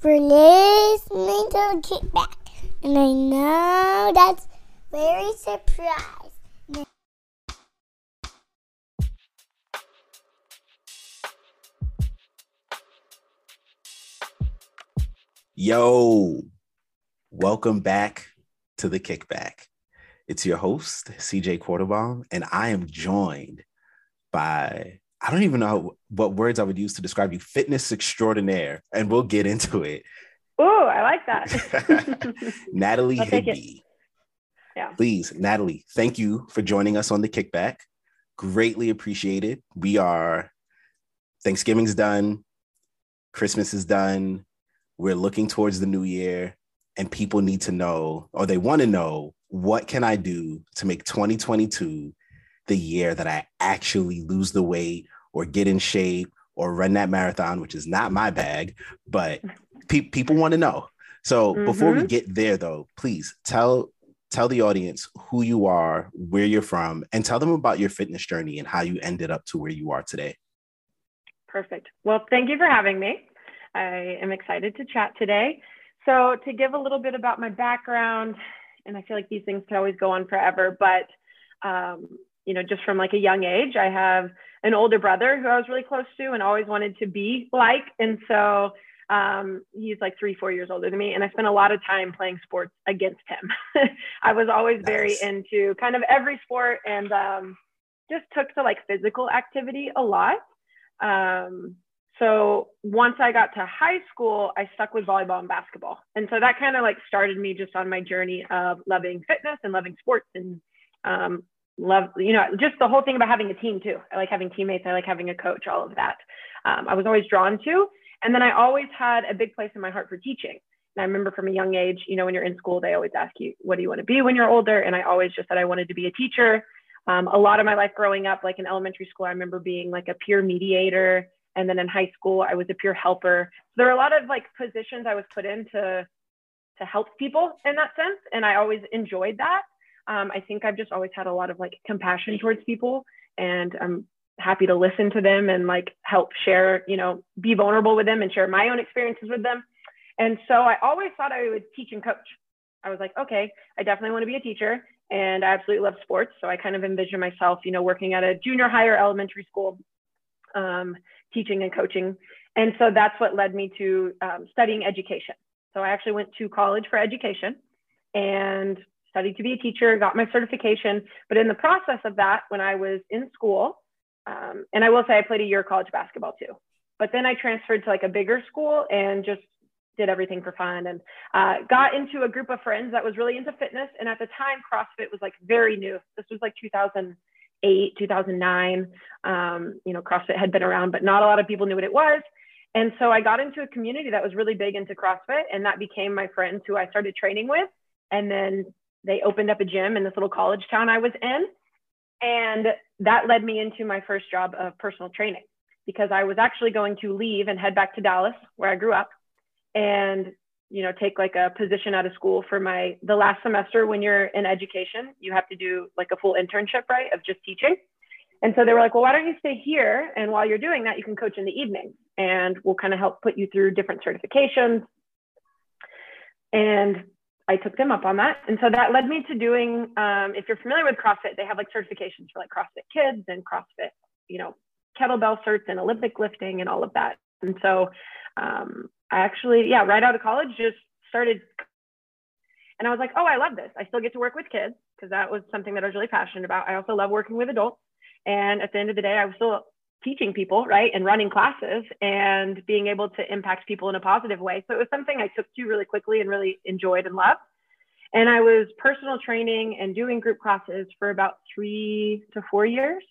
for listening to the kickback. And I know that's very surprised. Yo, welcome back to the kickback. It's your host, CJ Quarterbaum, and I am joined by, I don't even know what words I would use to describe you, fitness extraordinaire, and we'll get into it. Oh, I like that. Natalie Higby. Yeah. Please, Natalie, thank you for joining us on the kickback. Greatly appreciated. We are, Thanksgiving's done, Christmas is done. We're looking towards the new year, and people need to know, or they want to know, what can I do to make 2022 the year that I actually lose the weight or get in shape or run that marathon, which is not my bag, but pe- people want to know. So mm-hmm. before we mm-hmm. get there, though, please tell tell the audience who you are, where you're from, and tell them about your fitness journey and how you ended up to where you are today. Perfect. Well, thank you for having me. I am excited to chat today. So, to give a little bit about my background, and I feel like these things can always go on forever, but um, you know, just from like a young age, I have an older brother who I was really close to and always wanted to be like. And so um, he's like three, four years older than me. And I spent a lot of time playing sports against him. I was always nice. very into kind of every sport and um, just took to like physical activity a lot. Um, so once I got to high school, I stuck with volleyball and basketball. And so that kind of like started me just on my journey of loving fitness and loving sports and um, love, you know, just the whole thing about having a team too. I like having teammates. I like having a coach, all of that. Um, I was always drawn to. And then I always had a big place in my heart for teaching. And I remember from a young age, you know, when you're in school, they always ask you, what do you want to be when you're older? And I always just said I wanted to be a teacher. Um, a lot of my life growing up, like in elementary school, I remember being like a peer mediator. And then in high school, I was a peer helper. So there were a lot of like positions I was put in to, to help people in that sense. And I always enjoyed that. Um, I think I've just always had a lot of like compassion towards people and I'm happy to listen to them and like help share, you know, be vulnerable with them and share my own experiences with them. And so I always thought I would teach and coach. I was like, okay, I definitely want to be a teacher and I absolutely love sports. So I kind of envision myself, you know, working at a junior higher elementary school, um, teaching and coaching. And so that's what led me to um, studying education. So I actually went to college for education and studied to be a teacher, got my certification. But in the process of that, when I was in school, um, and I will say I played a year of college basketball too. But then I transferred to like a bigger school and just did everything for fun and uh, got into a group of friends that was really into fitness. And at the time, CrossFit was like very new. This was like 2008, 2009. Um, you know, CrossFit had been around, but not a lot of people knew what it was. And so I got into a community that was really big into CrossFit, and that became my friends who I started training with. And then they opened up a gym in this little college town I was in. And that led me into my first job of personal training because I was actually going to leave and head back to Dallas, where I grew up, and you know take like a position out of school for my the last semester when you're in education you have to do like a full internship right of just teaching and so they were like well why don't you stay here and while you're doing that you can coach in the evening and we'll kind of help put you through different certifications and I took them up on that. And so that led me to doing, um, if you're familiar with CrossFit, they have like certifications for like CrossFit kids and CrossFit, you know, kettlebell certs and Olympic lifting and all of that. And so um, I actually, yeah, right out of college, just started. And I was like, oh, I love this. I still get to work with kids because that was something that I was really passionate about. I also love working with adults. And at the end of the day, I was still teaching people, right, and running classes and being able to impact people in a positive way. So it was something I took to really quickly and really enjoyed and loved. And I was personal training and doing group classes for about three to four years.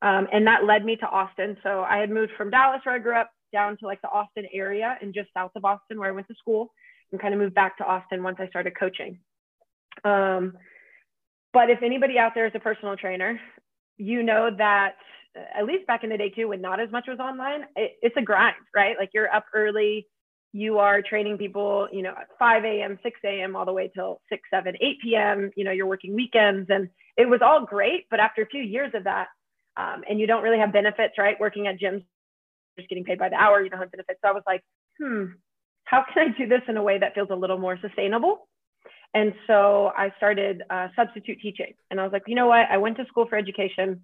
Um, and that led me to Austin. So I had moved from Dallas, where I grew up, down to like the Austin area and just south of Austin, where I went to school, and kind of moved back to Austin once I started coaching. Um, but if anybody out there is a personal trainer, you know that at least back in the day too, when not as much was online, it, it's a grind, right? Like you're up early, you are training people, you know, at 5 a.m., 6 a.m., all the way till 6, 7, 8 p.m. You know, you're working weekends, and it was all great. But after a few years of that, um, and you don't really have benefits, right? Working at gyms, just getting paid by the hour, you don't have benefits. So I was like, hmm, how can I do this in a way that feels a little more sustainable? And so I started uh, substitute teaching. And I was like, you know what? I went to school for education.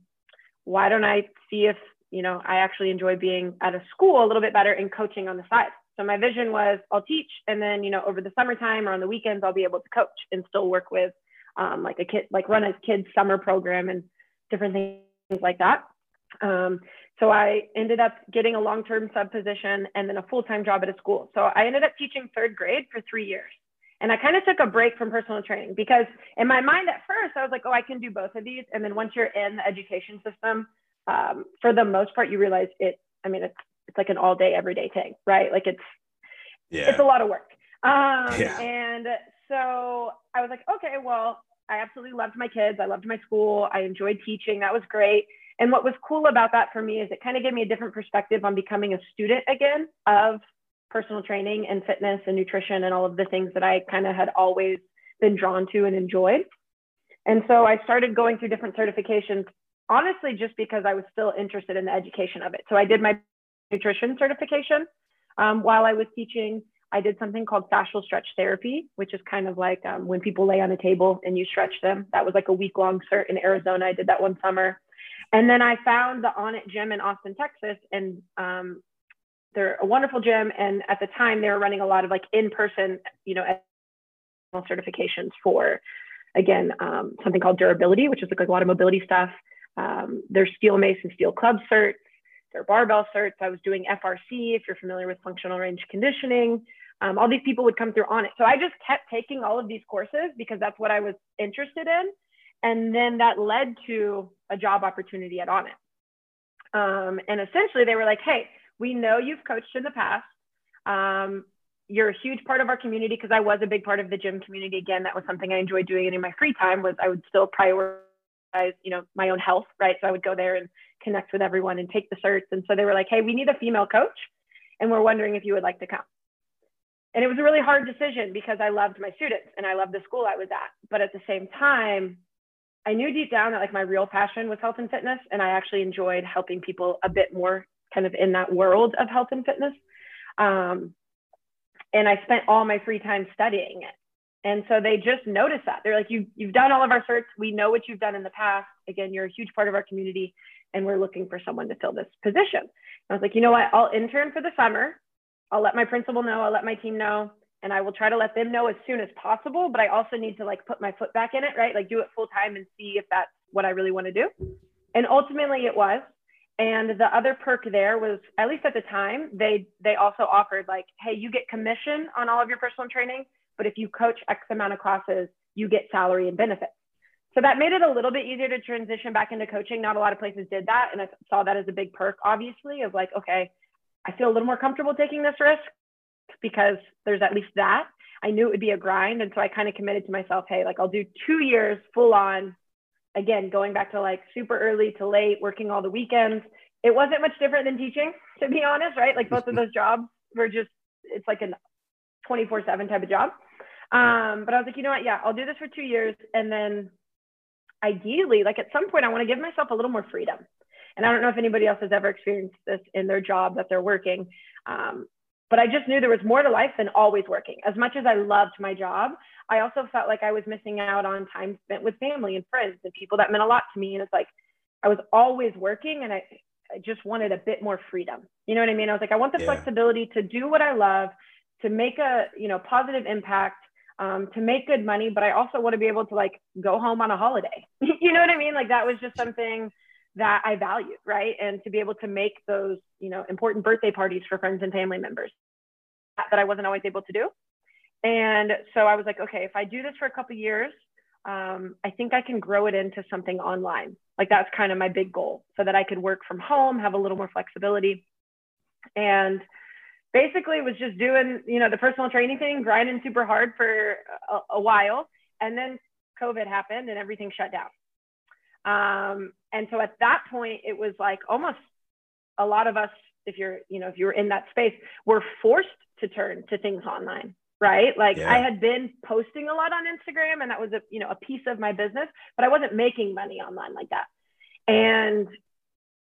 Why don't I see if, you know, I actually enjoy being at a school a little bit better and coaching on the side? So my vision was I'll teach and then, you know, over the summertime or on the weekends, I'll be able to coach and still work with um, like a kid, like run a kid's summer program and different things like that. Um, so I ended up getting a long-term sub position and then a full-time job at a school. So I ended up teaching third grade for three years. And I kind of took a break from personal training because in my mind at first, I was like, oh, I can do both of these. And then once you're in the education system, um, for the most part, you realize it, I mean, it's, it's like an all day, everyday thing, right? Like it's, yeah. it's a lot of work. Um, yeah. And so I was like, okay, well, I absolutely loved my kids. I loved my school. I enjoyed teaching. That was great. And what was cool about that for me is it kind of gave me a different perspective on becoming a student again of personal training and fitness and nutrition and all of the things that I kind of had always been drawn to and enjoyed. And so I started going through different certifications, honestly, just because I was still interested in the education of it. So I did my nutrition certification um, while I was teaching. I did something called fascial stretch therapy, which is kind of like um, when people lay on a table and you stretch them. That was like a week long cert in Arizona. I did that one summer. And then I found the Onnit Gym in Austin, Texas, and um, they're a wonderful gym. And at the time, they were running a lot of like in-person, you know, certifications for, again, um, something called durability, which is like a lot of mobility stuff. Um, there's steel mace and steel club certs. They're barbell certs. I was doing FRC, if you're familiar with functional range conditioning. Um, all these people would come through Onnit. So I just kept taking all of these courses because that's what I was interested in. And then that led to a job opportunity at Onnit. Um, and essentially, they were like, hey, we know you've coached in the past. Um, you're a huge part of our community because I was a big part of the gym community. Again, that was something I enjoyed doing in my free time was I would still prioritize, you know, my own health, right? So I would go there and connect with everyone and take the certs. And so they were like, hey, we need a female coach and we're wondering if you would like to come. And it was a really hard decision because I loved my students and I loved the school I was at. But at the same time, I knew deep down that like my real passion was health and fitness. And I actually enjoyed helping people a bit more kind of in that world of health and fitness. Um, and I spent all my free time studying it. And so they just noticed that. They're like, you, you've done all of our certs. We know what you've done in the past. Again, you're a huge part of our community, and we're looking for someone to fill this position. And I was like, you know what? I'll intern for the summer. I'll let my principal know. I'll let my team know. And I will try to let them know as soon as possible. But I also need to like put my foot back in it, right? Like do it full time and see if that's what I really want to do. And ultimately, it was. And the other perk there was, at least at the time, they they also offered like, hey, you get commission on all of your personal training, but if you coach X amount of classes, you get salary and benefits. So that made it a little bit easier to transition back into coaching. Not a lot of places did that, and I saw that as a big perk, obviously, of like, okay, I feel a little more comfortable taking this risk because there's at least that. I knew it would be a grind, and so I kind of committed to myself, hey, like I'll do two years full on again, going back to like super early to late, working all the weekends, it wasn't much different than teaching, to be honest, right? Like both of those jobs were just, it's like a 24 seven type of job. Um, but I was like, you know what? Yeah, I'll do this for two years. And then ideally, like at some point, I want to give myself a little more freedom. And I don't know if anybody else has ever experienced this in their job that they're working. Um, but I just knew there was more to life than always working. As much as I loved my job, I also felt like I was missing out on time spent with family and friends and people that meant a lot to me. And it's like I was always working and I, I just wanted a bit more freedom. You know what I mean? I was like, I want the yeah. flexibility to do what I love, to make a you know positive impact, um, to make good money, but I also want to be able to like go home on a holiday. you know what I mean? Like that was just something that I valued, right? And to be able to make those you know important birthday parties for friends and family members that I wasn't always able to do. And so I was like, okay, if I do this for a couple years, um, I think I can grow it into something online. Like that's kind of my big goal so that I could work from home, have a little more flexibility. And basically was just doing, you know, the personal training thing, grinding super hard for a, a while. And then COVID happened and everything shut down. Um, and so at that point, it was like almost a lot of us, if you're, you know, if you're in that space, were forced to turn to things online right? Like yeah. i had been posting a lot on instagram and that was a you know a piece of my business but i wasn't making money online like that. And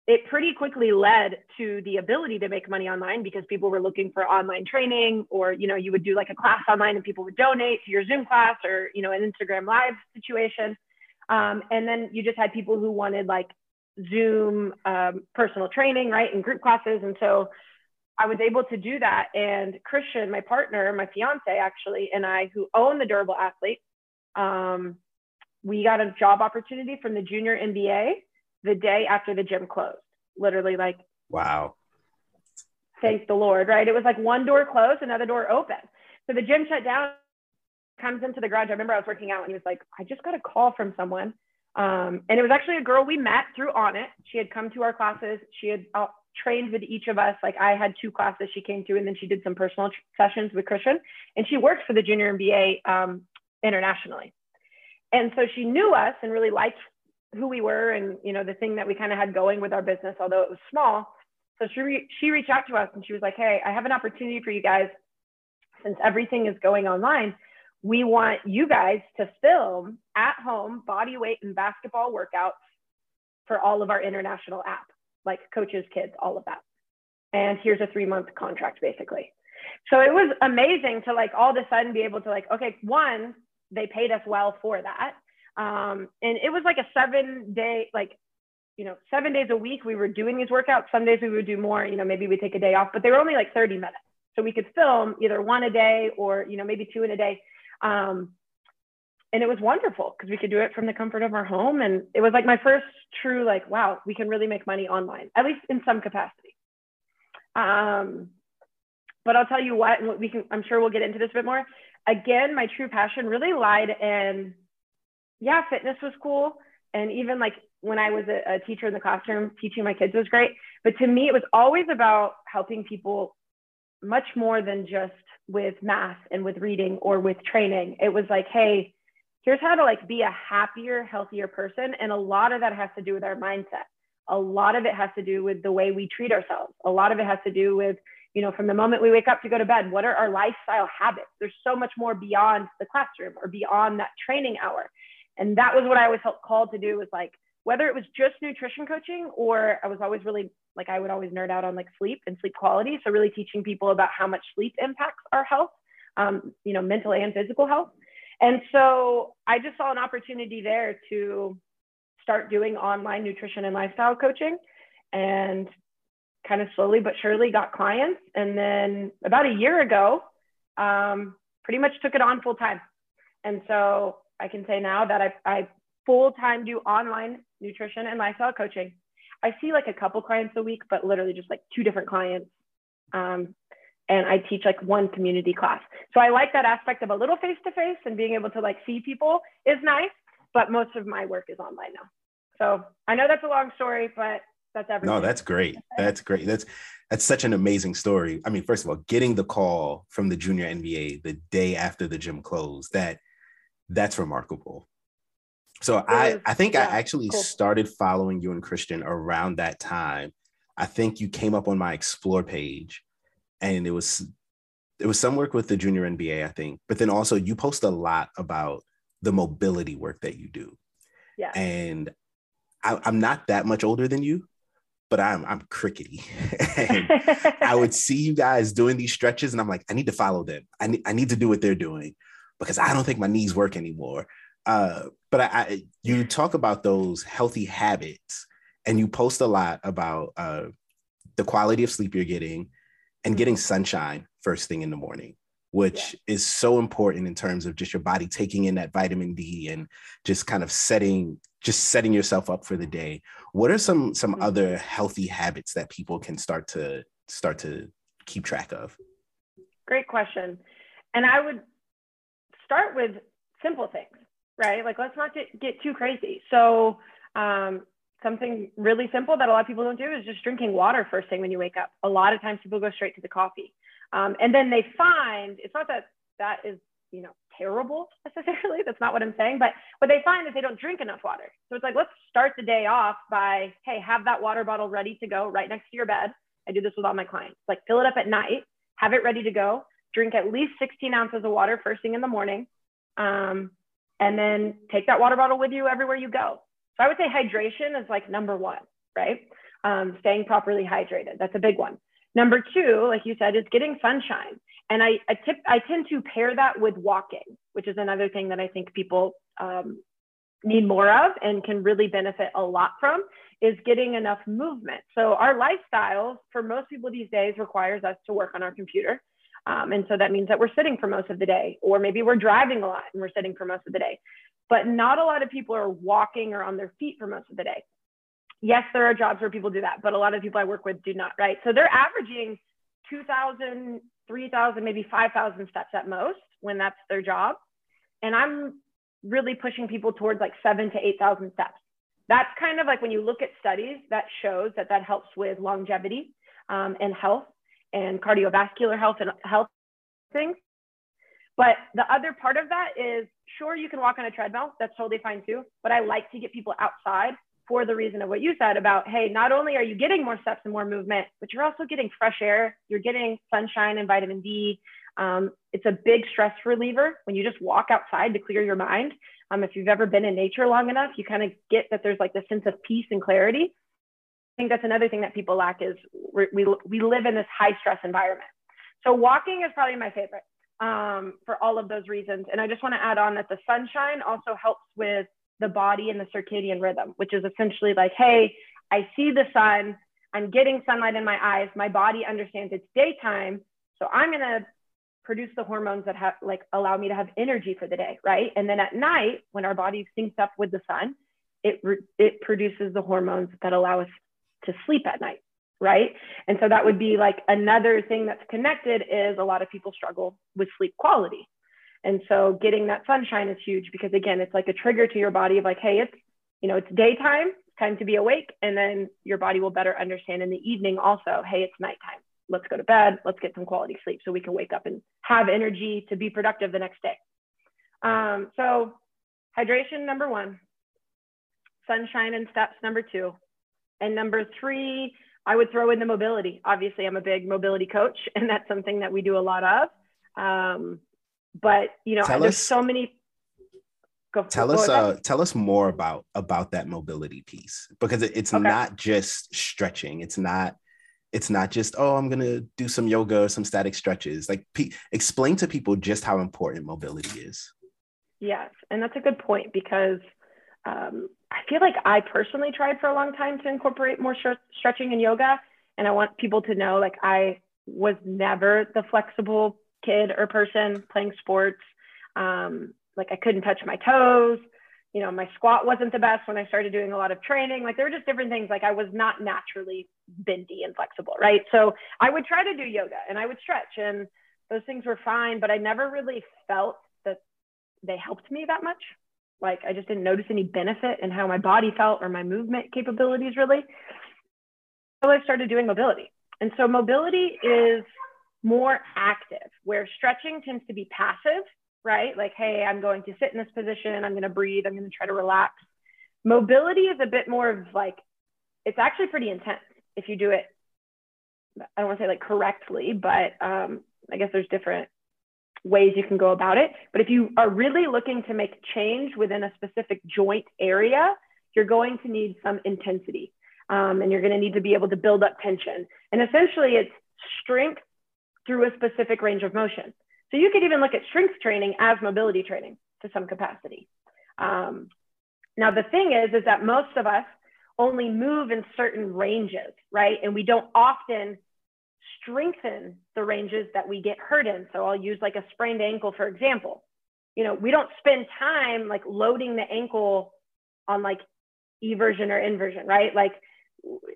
it pretty quickly led to the ability to make money online because people were looking for online training or you know you would do like a class online and people would donate to your zoom class or you know an instagram live situation um, and then you just had people who wanted like zoom um, personal training right in group classes and so i was able to do that and christian my partner my fiance actually and i who own the durable athlete um, we got a job opportunity from the junior nba the day after the gym closed. Literally, like, wow. Thank the Lord, right? It was like one door closed, another door open. So the gym shut down, comes into the garage. I remember I was working out and he was like, I just got a call from someone. Um, and it was actually a girl we met through Onnit. She had come to our classes. She had uh, trained with each of us. Like I had two classes she came to, and then she did some personal sessions with Christian. And she works for the Junior NBA um, internationally. And so she knew us and really liked who we were and you know the thing that we kind of had going with our business although it was small so she re- she reached out to us and she was like hey i have an opportunity for you guys since everything is going online we want you guys to film at home body weight and basketball workouts for all of our international app like coaches kids all of that and here's a three month contract basically so it was amazing to like all of a sudden be able to like okay one they paid us well for that um, and it was like a seven day, like, you know, seven days a week we were doing these workouts. Some days we would do more, you know, maybe we take a day off, but they were only like 30 minutes. So we could film either one a day or, you know, maybe two in a day. Um, and it was wonderful because we could do it from the comfort of our home. And it was like my first true, like, wow, we can really make money online, at least in some capacity. Um, but I'll tell you what, and we can, I'm sure we'll get into this a bit more. Again, my true passion really lied in yeah, fitness was cool. And even like when I was a, a teacher in the classroom, teaching my kids was great. But to me, it was always about helping people much more than just with math and with reading or with training. It was like, hey, here's how to like be a happier, healthier person. And a lot of that has to do with our mindset. A lot of it has to do with the way we treat ourselves. A lot of it has to do with, you know, from the moment we wake up to go to bed, what are our lifestyle habits? There's so much more beyond the classroom or beyond that training hour and that was what I was called to do was like whether it was just nutrition coaching or I was always really like I would always nerd out on like sleep and sleep quality. So really teaching people about how much sleep impacts our health, um, you know, mental and physical health. And so I just saw an opportunity there to start doing online nutrition and lifestyle coaching and kind of slowly but surely got clients. And then about a year ago, um, pretty much took it on full time. And so I can say now that I, I full time do online nutrition and lifestyle coaching. I see like a couple clients a week, but literally just like two different clients. Um, and I teach like one community class. So I like that aspect of a little face to face and being able to like see people is nice, but most of my work is online now. So I know that's a long story, but that's everything. No, that's great. That's great. That's that's such an amazing story. I mean, first of all, getting the call from the junior NBA the day after the gym closed, that that's remarkable. So I, I think yeah, I actually cool. started following you and Christian around that time. I think you came up on my explore page and it was it was some work with the junior NBA, I think, but then also you post a lot about the mobility work that you do. Yeah. And I, am not that much older than you, but I'm I'm crickety. I would see you guys doing these stretches, and I'm like, I need to follow them. I need I need to do what they're doing because I don't think my knees work anymore. Uh, but I, I, you talk about those healthy habits, and you post a lot about uh, the quality of sleep you're getting, and getting mm-hmm. sunshine first thing in the morning, which yeah. is so important in terms of just your body taking in that vitamin D and just kind of setting just setting yourself up for the day. What are some some mm-hmm. other healthy habits that people can start to start to keep track of? Great question. And I would start with simple things, right? Like let's not get, get too crazy. So um, something really simple that a lot of people don't do is just drinking water first thing when you wake up. A lot of times people go straight to the coffee. Um, and then they find, it's not that that is, you know, terrible necessarily. That's not what I'm saying. But what they find is they don't drink enough water. So it's like, let's start the day off by, hey, have that water bottle ready to go right next to your bed. I do this with all my clients. Like fill it up at night, have it ready to go drink at least 16 ounces of water first thing in the morning. Um, and then take that water bottle with you everywhere you go. So I would say hydration is like number one, right? um, staying properly hydrated. That's a big one. Number two, like you said, is getting sunshine. And I, I, tip, I tend to pair that with walking, which is another thing that I think people um, need more of and can really benefit a lot from is getting enough movement. So our lifestyle for most people these days requires us to work on our computer. Um, and so that means that we're sitting for most of the day, or maybe we're driving a lot and we're sitting for most of the day. But not a lot of people are walking or on their feet for most of the day. Yes, there are jobs where people do that, but a lot of people I work with do not, right? So they're averaging 2,000, 3,000, maybe 5,000 steps at most when that's their job. And I'm really pushing people towards like seven to 8,000 steps. That's kind of like when you look at studies that shows that that helps with longevity um, and health and cardiovascular health and health things. But the other part of that is sure, you can walk on a treadmill. That's totally fine too. But I like to get people outside for the reason of what you said about, hey, not only are you getting more steps and more movement, but you're also getting fresh air, you're getting sunshine and vitamin D. Um, it's a big stress reliever when you just walk outside to clear your mind. Um, if you've ever been in nature long enough, you kind of get that there's like this sense of peace and clarity think that's another thing that people lack is we, we live in this high stress environment. So walking is probably my favorite um, for all of those reasons. And I just want to add on that the sunshine also helps with the body and the circadian rhythm, which is essentially like, hey, I see the sun, I'm getting sunlight in my eyes, my body understands it's daytime, so I'm gonna produce the hormones that have like allow me to have energy for the day, right? And then at night, when our body syncs up with the sun, it it produces the hormones that allow us to sleep at night right? And so that would be like another thing that's connected is a lot of people struggle with sleep quality. And so getting that sunshine is huge because again it's like a trigger to your body of like hey it's you know it's daytime time to be awake and then your body will better understand in the evening also hey it's nighttime. Let's go to bed. Let's get some quality sleep so we can wake up and have energy to be productive the next day. Um, so hydration number one. Sunshine and steps number two and number three, I would throw in the mobility. Obviously, I'm a big mobility coach, and that's something that we do a lot of. Um, but you know, tell there's us, so many. Go, tell go us, uh, tell us more about about that mobility piece because it, it's okay. not just stretching. It's not. It's not just oh, I'm gonna do some yoga or some static stretches. Like, pe- explain to people just how important mobility is. Yes, and that's a good point because um, I feel like I personally tried for a long time to incorporate more sh- stretching and yoga. And I want people to know like I was never the flexible kid or person playing sports. Um, like I couldn't touch my toes. You know, my squat wasn't the best when I started doing a lot of training. Like there were just different things. Like I was not naturally bendy and flexible, right? So I would try to do yoga and I would stretch and those things were fine, but I never really felt that they helped me that much. Like I just didn't notice any benefit in how my body felt or my movement capabilities really. So I started doing mobility. And so mobility is more active, where stretching tends to be passive, right? Like, hey, I'm going to sit in this position, I'm going to breathe, I'm going to try to relax. Mobility is a bit more of like, it's actually pretty intense if you do it. I don't want to say like correctly, but um, I guess there's different ways you can go about it. But if you are really looking to make change within a specific joint area, you're going to need some intensity. Um, and you're going to need to be able to build up tension. And essentially, it's strength through a specific range of motion. So you could even look at strength training as mobility training to some capacity. Um, now, the thing is, is that most of us only move in certain ranges, right? And we don't often strengthen the ranges that we get hurt in. So I'll use like a sprained ankle, for example. You know, we don't spend time like loading the ankle on like eversion or inversion, right? Like,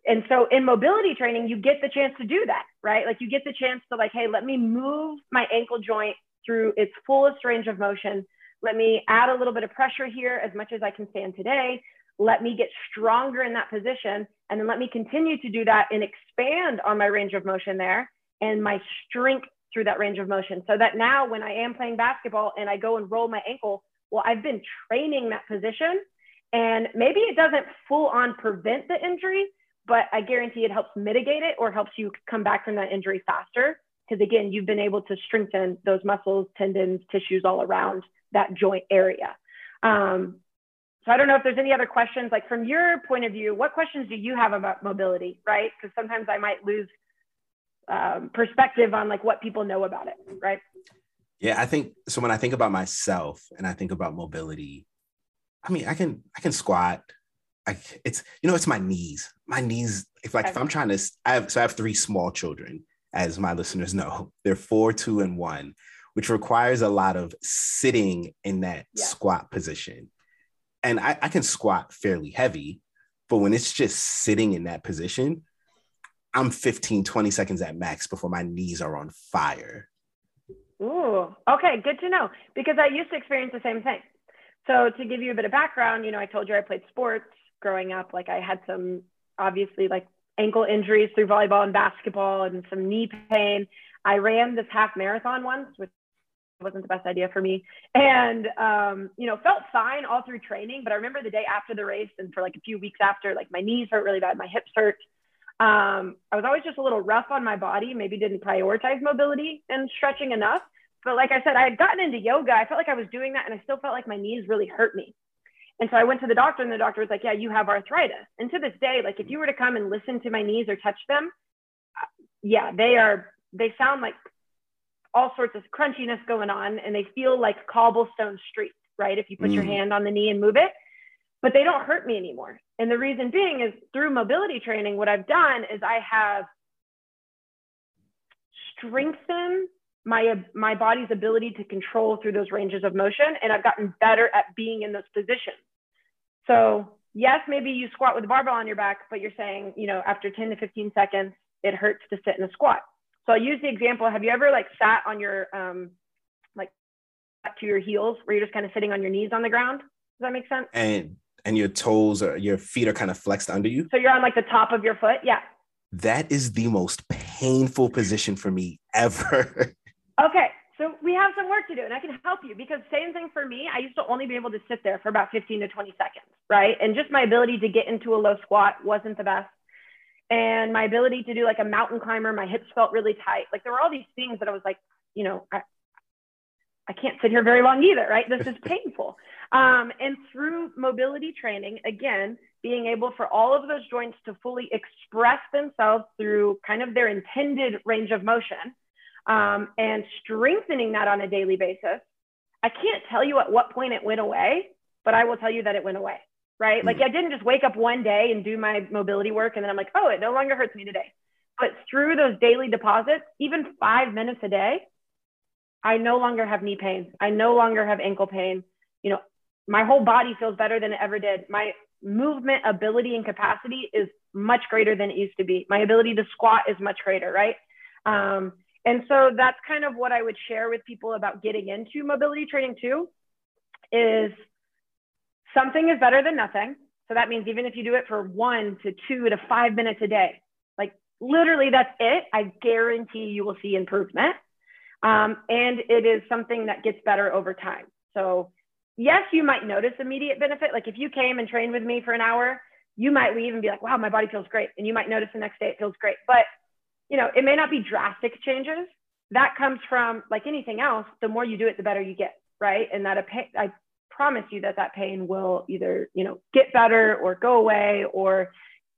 and so in mobility training, you get the chance to do that, right? Like you get the chance to like, hey, let me move my ankle joint through its fullest range of motion. Let me add a little bit of pressure here as much as I can stand today. Let me get stronger in that position. And then let me continue to do that and expand on my range of motion there and my strength through that range of motion. So that now when I am playing basketball and I go and roll my ankle, well, I've been training that position. And maybe it doesn't full on prevent the injury, but I guarantee it helps mitigate it or helps you come back from that injury faster. Because again, you've been able to strengthen those muscles, tendons, tissues all around that joint area. Um, so I don't know if there's any other questions, like from your point of view, what questions do you have about mobility, right? Because sometimes I might lose um, perspective on like what people know about it, right? Yeah, I think so. When I think about myself and I think about mobility, I mean, I can I can squat. I it's you know it's my knees. My knees. If like okay. if I'm trying to, I have so I have three small children, as my listeners know. They're four, two, and one, which requires a lot of sitting in that yeah. squat position and I, I can squat fairly heavy, but when it's just sitting in that position, I'm 15, 20 seconds at max before my knees are on fire. Ooh, okay, good to know because I used to experience the same thing. So to give you a bit of background, you know, I told you I played sports growing up. Like I had some obviously like ankle injuries through volleyball and basketball and some knee pain. I ran this half marathon once, which wasn't the best idea for me. And, um, you know, felt fine all through training. But I remember the day after the race and for like a few weeks after, like my knees hurt really bad, my hips hurt. Um, I was always just a little rough on my body, maybe didn't prioritize mobility and stretching enough. But like I said, I had gotten into yoga. I felt like I was doing that and I still felt like my knees really hurt me. And so I went to the doctor and the doctor was like, yeah, you have arthritis. And to this day, like if you were to come and listen to my knees or touch them, uh, yeah, they are, they sound like all sorts of crunchiness going on and they feel like cobblestone streets, right? If you put mm. your hand on the knee and move it, but they don't hurt me anymore. And the reason being is through mobility training, what I've done is I have strengthened my my body's ability to control through those ranges of motion and I've gotten better at being in those positions. So, yes, maybe you squat with a barbell on your back, but you're saying, you know, after 10 to 15 seconds, it hurts to sit in a squat. So I'll use the example. Have you ever like sat on your um like to your heels where you're just kind of sitting on your knees on the ground? Does that make sense? And and your toes or your feet are kind of flexed under you. So you're on like the top of your foot. Yeah. That is the most painful position for me ever. okay. So we have some work to do and I can help you because same thing for me. I used to only be able to sit there for about 15 to 20 seconds, right? And just my ability to get into a low squat wasn't the best and my ability to do like a mountain climber, my hips felt really tight. Like there were all these things that I was like, you know, I, I can't sit here very long either, right? This is painful. Um, and through mobility training, again, being able for all of those joints to fully express themselves through kind of their intended range of motion um, and strengthening that on a daily basis. I can't tell you at what point it went away, but I will tell you that it went away right? Mm-hmm. Like I didn't just wake up one day and do my mobility work and then I'm like, oh, it no longer hurts me today. But through those daily deposits, even five minutes a day, I no longer have knee pain. I no longer have ankle pain. You know, my whole body feels better than it ever did. My movement ability and capacity is much greater than it used to be. My ability to squat is much greater, right? Um, and so that's kind of what I would share with people about getting into mobility training too, is something is better than nothing. So that means even if you do it for one to two to five minutes a day, like literally that's it. I guarantee you will see improvement. Um, and it is something that gets better over time. So yes, you might notice immediate benefit. Like if you came and trained with me for an hour, you might leave and be like, wow, my body feels great. And you might notice the next day it feels great. But you know, it may not be drastic changes. That comes from like anything else, the more you do it, the better you get, right? And that I promise you that that pain will either you know get better or go away or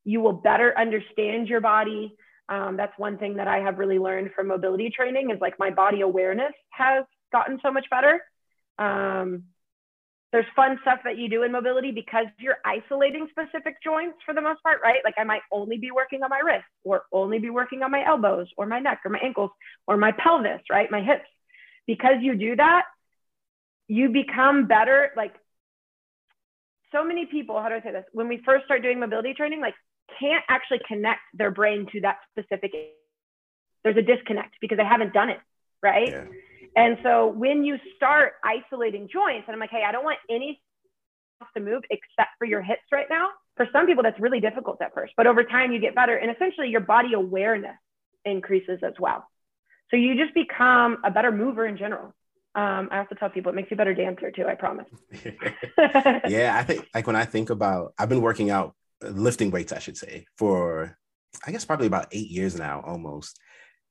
you will better understand your body. Um, that's one thing that i have really learned from mobility training is like my body awareness has gotten so much better. Um, there's fun stuff that you do in mobility because you're isolating specific joints for the most part right? Like i might only be working on my wrist or only be working on my elbows or my neck or my ankles or my pelvis right? My hips. Because you do that you become better. Like so many people, how do I say this? When we first start doing mobility training, like can't actually connect their brain to that specific. There's a disconnect because they haven't done it, right? Yeah. And so when you start isolating joints, and I'm like, hey, I don't want any to move except for your hips right now. For some people, that's really difficult at first, but over time you get better, and essentially your body awareness increases as well. So you just become a better mover in general. Um, I also tell people it makes you a better dancer too. I promise. yeah, I think like when I think about, I've been working out, lifting weights, I should say, for I guess probably about eight years now, almost.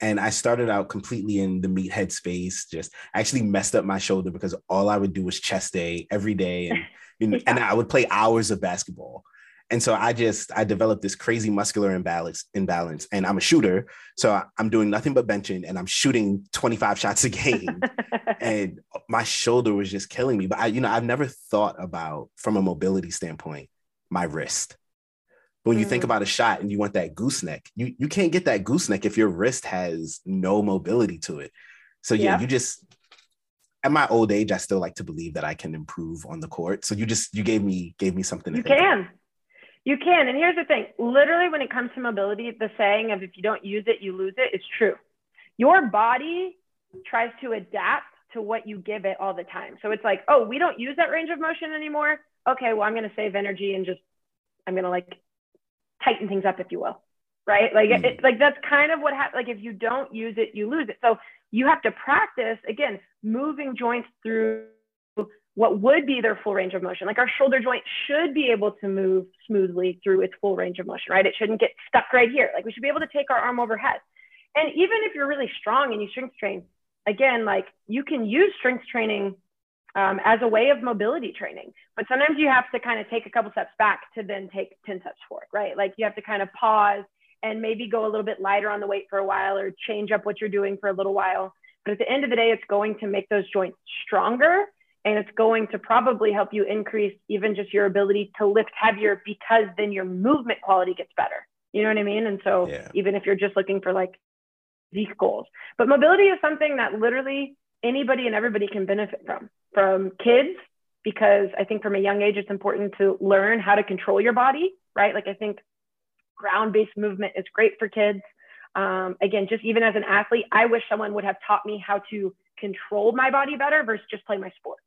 And I started out completely in the meathead space. Just actually messed up my shoulder because all I would do was chest day every day, and you know, yeah. and I would play hours of basketball. And so I just I developed this crazy muscular imbalance imbalance and I'm a shooter. So I'm doing nothing but benching and I'm shooting 25 shots a game. And my shoulder was just killing me. But I you know I've never thought about from a mobility standpoint my wrist. But when you think mm. about a shot and you want that gooseneck you you can't get that gooseneck if your wrist has no mobility to it. So yeah, yeah. you just at my old age I still like to believe that I can improve on the court. So you just you gave me gave me something to you can about. You can. And here's the thing literally, when it comes to mobility, the saying of if you don't use it, you lose it is true. Your body tries to adapt to what you give it all the time. So it's like, oh, we don't use that range of motion anymore. Okay, well, I'm going to save energy and just, I'm going to like tighten things up, if you will. Right. Like, mm. it, like that's kind of what happens. Like, if you don't use it, you lose it. So you have to practice, again, moving joints through what would be their full range of motion. Like our shoulder joint should be able to move smoothly through its full range of motion, right? It shouldn't get stuck right here. Like we should be able to take our arm overhead. And even if you're really strong and you strength train, again, like you can use strength training um, as a way of mobility training. But sometimes you have to kind of take a couple steps back to then take 10 steps forward, right? Like you have to kind of pause and maybe go a little bit lighter on the weight for a while or change up what you're doing for a little while. But at the end of the day, it's going to make those joints stronger and it's going to probably help you increase even just your ability to lift heavier because then your movement quality gets better. You know what I mean? And so yeah. even if you're just looking for like these goals, but mobility is something that literally anybody and everybody can benefit from, from kids, because I think from a young age, it's important to learn how to control your body, right? Like I think ground based movement is great for kids. Um, again, just even as an athlete, I wish someone would have taught me how to control my body better versus just play my sport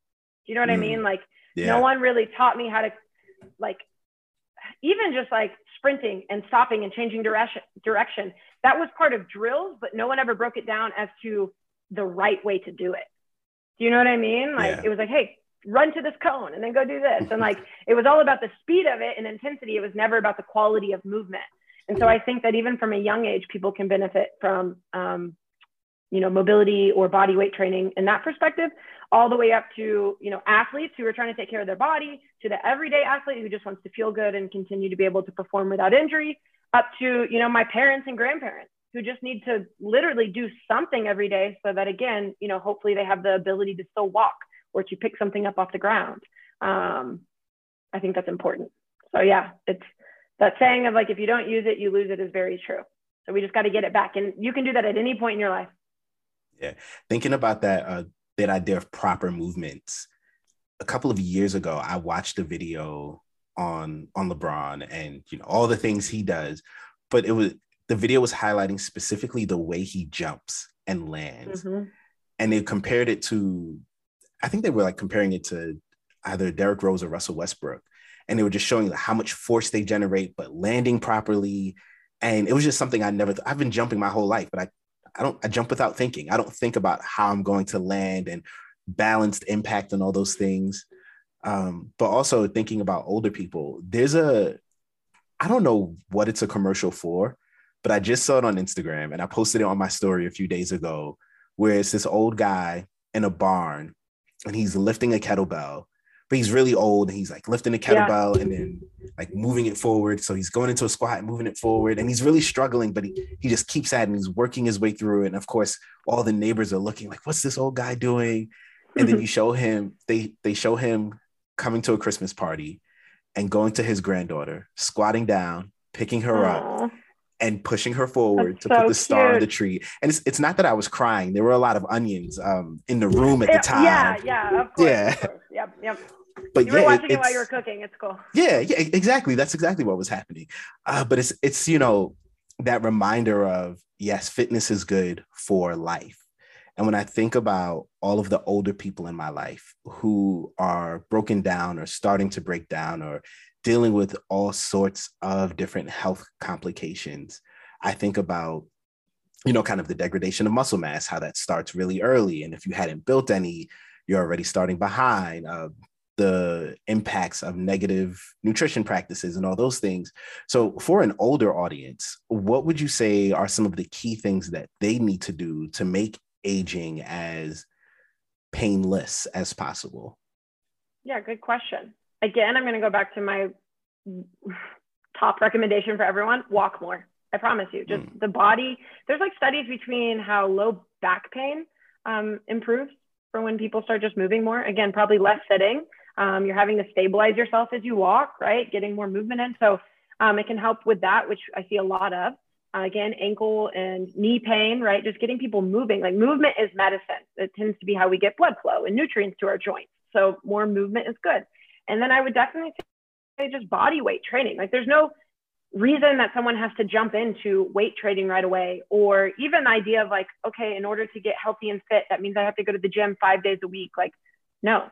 you know what mm. I mean? Like yeah. no one really taught me how to like even just like sprinting and stopping and changing direction direction. That was part of drills, but no one ever broke it down as to the right way to do it. Do you know what I mean? Like yeah. it was like, hey, run to this cone and then go do this. And like it was all about the speed of it and intensity. It was never about the quality of movement. And so I think that even from a young age, people can benefit from um, you know, mobility or body weight training in that perspective, all the way up to, you know, athletes who are trying to take care of their body, to the everyday athlete who just wants to feel good and continue to be able to perform without injury, up to, you know, my parents and grandparents who just need to literally do something every day so that again, you know, hopefully they have the ability to still walk or to pick something up off the ground. Um, I think that's important. So yeah, it's that saying of like if you don't use it, you lose it is very true. So we just got to get it back, and you can do that at any point in your life. Yeah, thinking about that uh, that idea of proper movements. A couple of years ago, I watched a video on on LeBron and you know all the things he does, but it was the video was highlighting specifically the way he jumps and lands, mm-hmm. and they compared it to, I think they were like comparing it to either Derrick Rose or Russell Westbrook, and they were just showing how much force they generate, but landing properly. And it was just something I never. Th- I've been jumping my whole life, but I I don't I jump without thinking. I don't think about how I'm going to land and balanced impact and all those things. Um, but also thinking about older people. There's a I don't know what it's a commercial for, but I just saw it on Instagram and I posted it on my story a few days ago where it's this old guy in a barn and he's lifting a kettlebell but he's really old and he's like lifting the kettlebell yeah. and then like moving it forward. So he's going into a squat and moving it forward and he's really struggling, but he, he just keeps at it and he's working his way through it. And of course, all the neighbors are looking like, what's this old guy doing? And then you show him, they they show him coming to a Christmas party and going to his granddaughter, squatting down, picking her up and pushing her forward That's to so put the star cute. on the tree. And it's, it's not that I was crying. There were a lot of onions um, in the room at the time. Yeah, yeah, of course. Yeah. Of course. Yep, yep but you were watching it while you were cooking. It's cool. Yeah, yeah, exactly. That's exactly what was happening. Uh, but it's it's you know that reminder of yes, fitness is good for life. And when I think about all of the older people in my life who are broken down or starting to break down or dealing with all sorts of different health complications, I think about you know kind of the degradation of muscle mass, how that starts really early, and if you hadn't built any, you're already starting behind. Uh, the impacts of negative nutrition practices and all those things. So, for an older audience, what would you say are some of the key things that they need to do to make aging as painless as possible? Yeah, good question. Again, I'm going to go back to my top recommendation for everyone walk more. I promise you, just mm. the body. There's like studies between how low back pain um, improves for when people start just moving more. Again, probably less sitting. Um, you're having to stabilize yourself as you walk, right? Getting more movement in. So um, it can help with that, which I see a lot of. Uh, again, ankle and knee pain, right? Just getting people moving. Like movement is medicine. It tends to be how we get blood flow and nutrients to our joints. So more movement is good. And then I would definitely say just body weight training. Like there's no reason that someone has to jump into weight training right away or even the idea of like okay in order to get healthy and fit that means i have to go to the gym five days a week. Like no.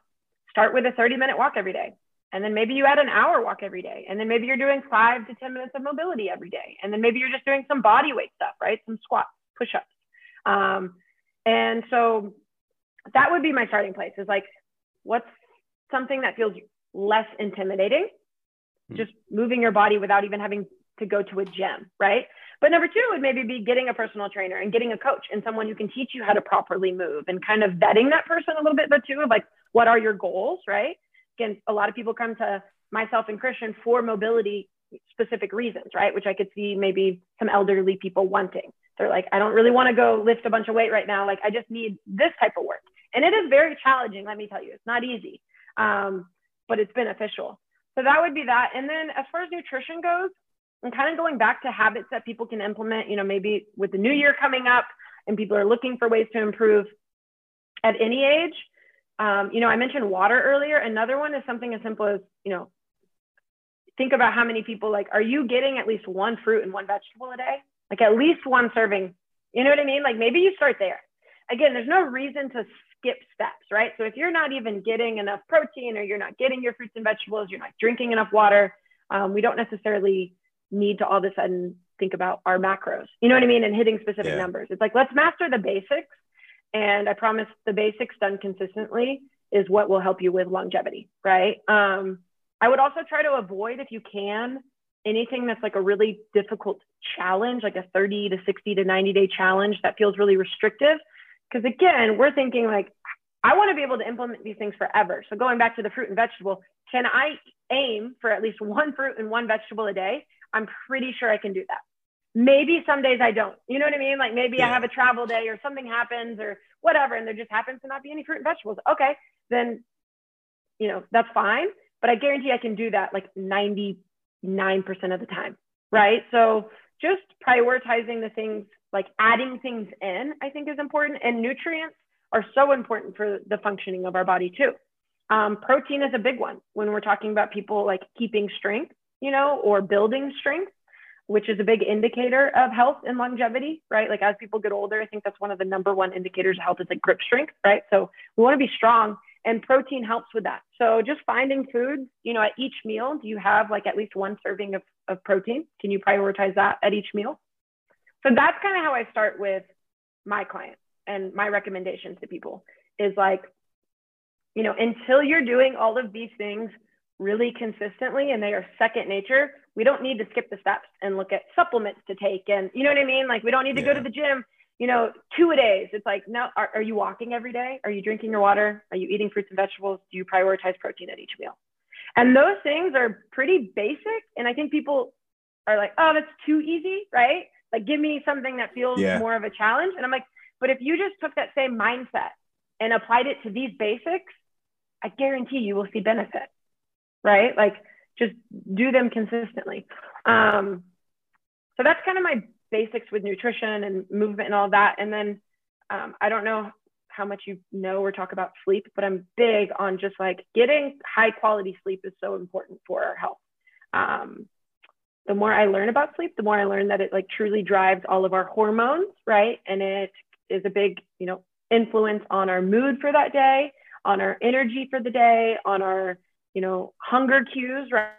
Start with a 30 minute walk every day. And then maybe you add an hour walk every day. And then maybe you're doing five to 10 minutes of mobility every day. And then maybe you're just doing some body weight stuff right? Some squats push-ups. Um, and so that would be my starting place is like what's something that feels less intimidating Hmm. just moving your body without even having to go to a gym, right? But number two would maybe be getting a personal trainer and getting a coach and someone who can teach you how to properly move and kind of vetting that person a little bit, but too of like, what are your goals, right? Again, a lot of people come to myself and Christian for mobility specific reasons, right? Which I could see maybe some elderly people wanting. They're like, I don't really want to go lift a bunch of weight right now. Like, I just need this type of work. And it is very challenging, let me tell you. It's not easy, um, but it's beneficial. So that would be that. And then as far as nutrition goes, and kind of going back to habits that people can implement, you know, maybe with the new year coming up and people are looking for ways to improve at any age. Um, you know, I mentioned water earlier. Another one is something as simple as, you know, think about how many people like, are you getting at least one fruit and one vegetable a day? Like at least one serving. You know what I mean? Like maybe you start there. Again, there's no reason to skip steps, right? So if you're not even getting enough protein or you're not getting your fruits and vegetables, you're not drinking enough water, um, we don't necessarily need to all of a sudden think about our macros. You know what I mean? And hitting specific yeah. numbers. It's like, let's master the basics. And I promise the basics done consistently is what will help you with longevity, right? Um, I would also try to avoid, if you can, anything that's like a really difficult challenge, like a 30 to 60 to 90 day challenge that feels really restrictive. Because again, we're thinking like, I want to be able to implement these things forever. So going back to the fruit and vegetable, can I aim for at least one fruit and one vegetable a day? I'm pretty sure I can do that. Maybe some days I don't. You know what I mean? Like maybe yeah. I have a travel day or something happens or whatever, and there just happens to not be any fruit and vegetables. Okay, then you know that's fine. But I guarantee I can do that like 99% of the time, right? So just prioritizing the things like adding things in, I think is important. And nutrients are so important for the functioning of our body too. Um, protein is a big one when we're talking about people like keeping strength, you know, or building strength, which is a big indicator of health and longevity, right? Like as people get older, I think that's one of the number one indicators of health is like grip strength, right? So we want to be strong and protein helps with that. So just finding foods, you know, at each meal, do you have like at least one serving of, of protein? Can you prioritize that at each meal? So that's kind of how I start with my clients and my recommendations to people is like, you know, until you're doing all of these things really consistently and they are second nature, we don't need to skip the steps and look at supplements to take. And you know what I mean? Like, we don't need to yeah. go to the gym you know, two a days. It's like, no, are, are you walking every day? Are you drinking your water? Are you eating fruits and vegetables? Do you prioritize protein at each meal? And those things are pretty basic. And I think people are like, oh, that's too easy, right? Like, give me something that feels yeah. more of a challenge. And I'm like, but if you just took that same mindset and applied it to these basics, I guarantee you will see benefit, right? Like, just do them consistently. Um, so that's kind of my basics with nutrition and movement and all that. And then um, I don't know how much you know or talk about sleep, but I'm big on just like getting high quality sleep is so important for our health. Um, the more I learn about sleep, the more I learn that it like truly drives all of our hormones, right? And it is a big, you know, influence on our mood for that day, on our energy for the day, on our, you know, hunger cues, right?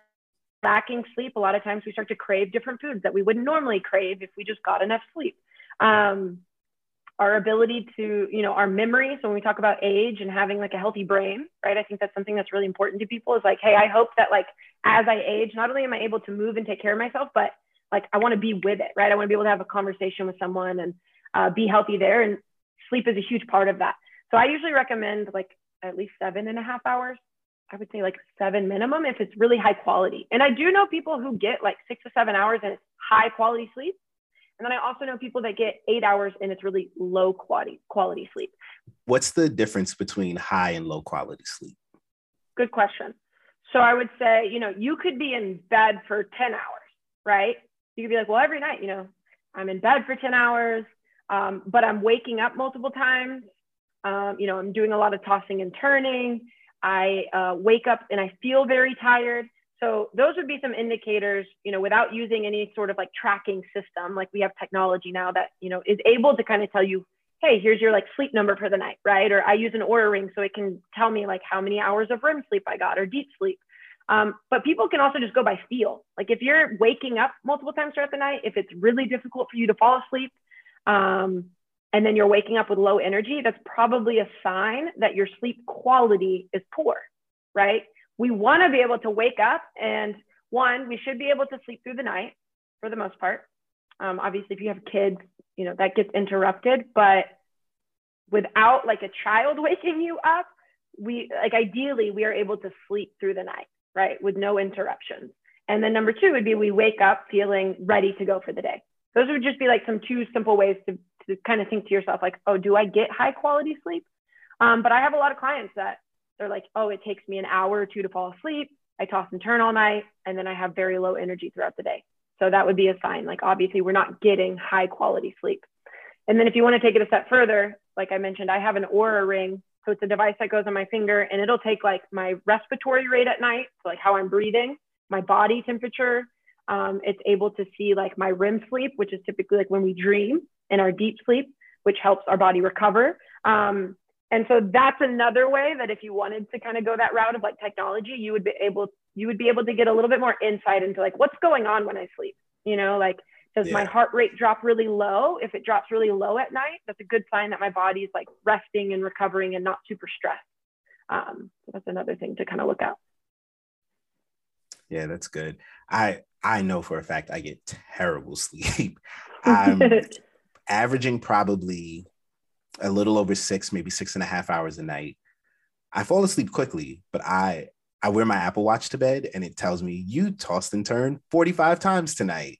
lacking sleep, a lot of times we start to crave different foods that we wouldn't normally crave if we just got enough sleep. Um, our ability to, you know, our memory. So when we talk about age and having like a healthy brain, right? I think that's something that's really important to people is like, hey, I hope that like as I age, not only am I able to move and take care of myself, but like I want to be with it, right? I want to be able to have a conversation with someone and uh, be healthy there. And sleep is a huge part of that. So I usually recommend like at least seven and a half hours I would say like seven minimum if it's really high quality. And I do know people who get like six to seven hours and it's high quality sleep. And then I also know people that get eight hours and it's really low quality quality sleep. What's the difference between high and low quality sleep? Good question. So I would say, you know, you could be in bed for 10 hours, right? You could be like, well, every night, you know, I'm in bed for 10 hours, um, but I'm waking up multiple times. Um, you know, I'm doing a lot of tossing and turning. I uh, wake up and I feel very tired. So those would be some indicators, you know, without using any sort of like tracking system, like we have technology now that, you know, is able to kind of tell you, hey, here's your like sleep number for the night, right? Or I use an Oura ring so it can tell me like how many hours of REM sleep I got or deep sleep. Um, but people can also just go by feel. Like if you're waking up multiple times throughout the night, if it's really difficult for you to fall asleep, um, and then you're waking up with low energy, that's probably a sign that your sleep quality is poor, right? We want to be able to wake up and one, we should be able to sleep through the night for the most part. Um, obviously, if you have kids, you know, that gets interrupted, but without like a child waking you up, we like ideally we are able to sleep through the night, right? With no interruptions. And then number two would be we wake up feeling ready to go for the day. Those would just be like some two simple ways to, to kind of think to yourself, like, oh, do I get high quality sleep? Um, but I have a lot of clients that they're like, oh, it takes me an hour or two to fall asleep. I toss and turn all night, and then I have very low energy throughout the day. So that would be a sign. Like, obviously, we're not getting high quality sleep. And then if you want to take it a step further, like I mentioned, I have an Oura ring. So it's a device that goes on my finger and it'll take like my respiratory rate at night, so like how I'm breathing, my body temperature. Um, it's able to see like my REM sleep, which is typically like when we dream, and our deep sleep, which helps our body recover. Um, and so that's another way that if you wanted to kind of go that route of like technology, you would be able you would be able to get a little bit more insight into like what's going on when I sleep. You know, like does yeah. my heart rate drop really low? If it drops really low at night, that's a good sign that my body is like resting and recovering and not super stressed. Um, so that's another thing to kind of look at. Yeah, that's good. I I know for a fact I get terrible sleep. I'm averaging probably a little over six, maybe six and a half hours a night. I fall asleep quickly, but I I wear my Apple Watch to bed and it tells me you tossed and turned 45 times tonight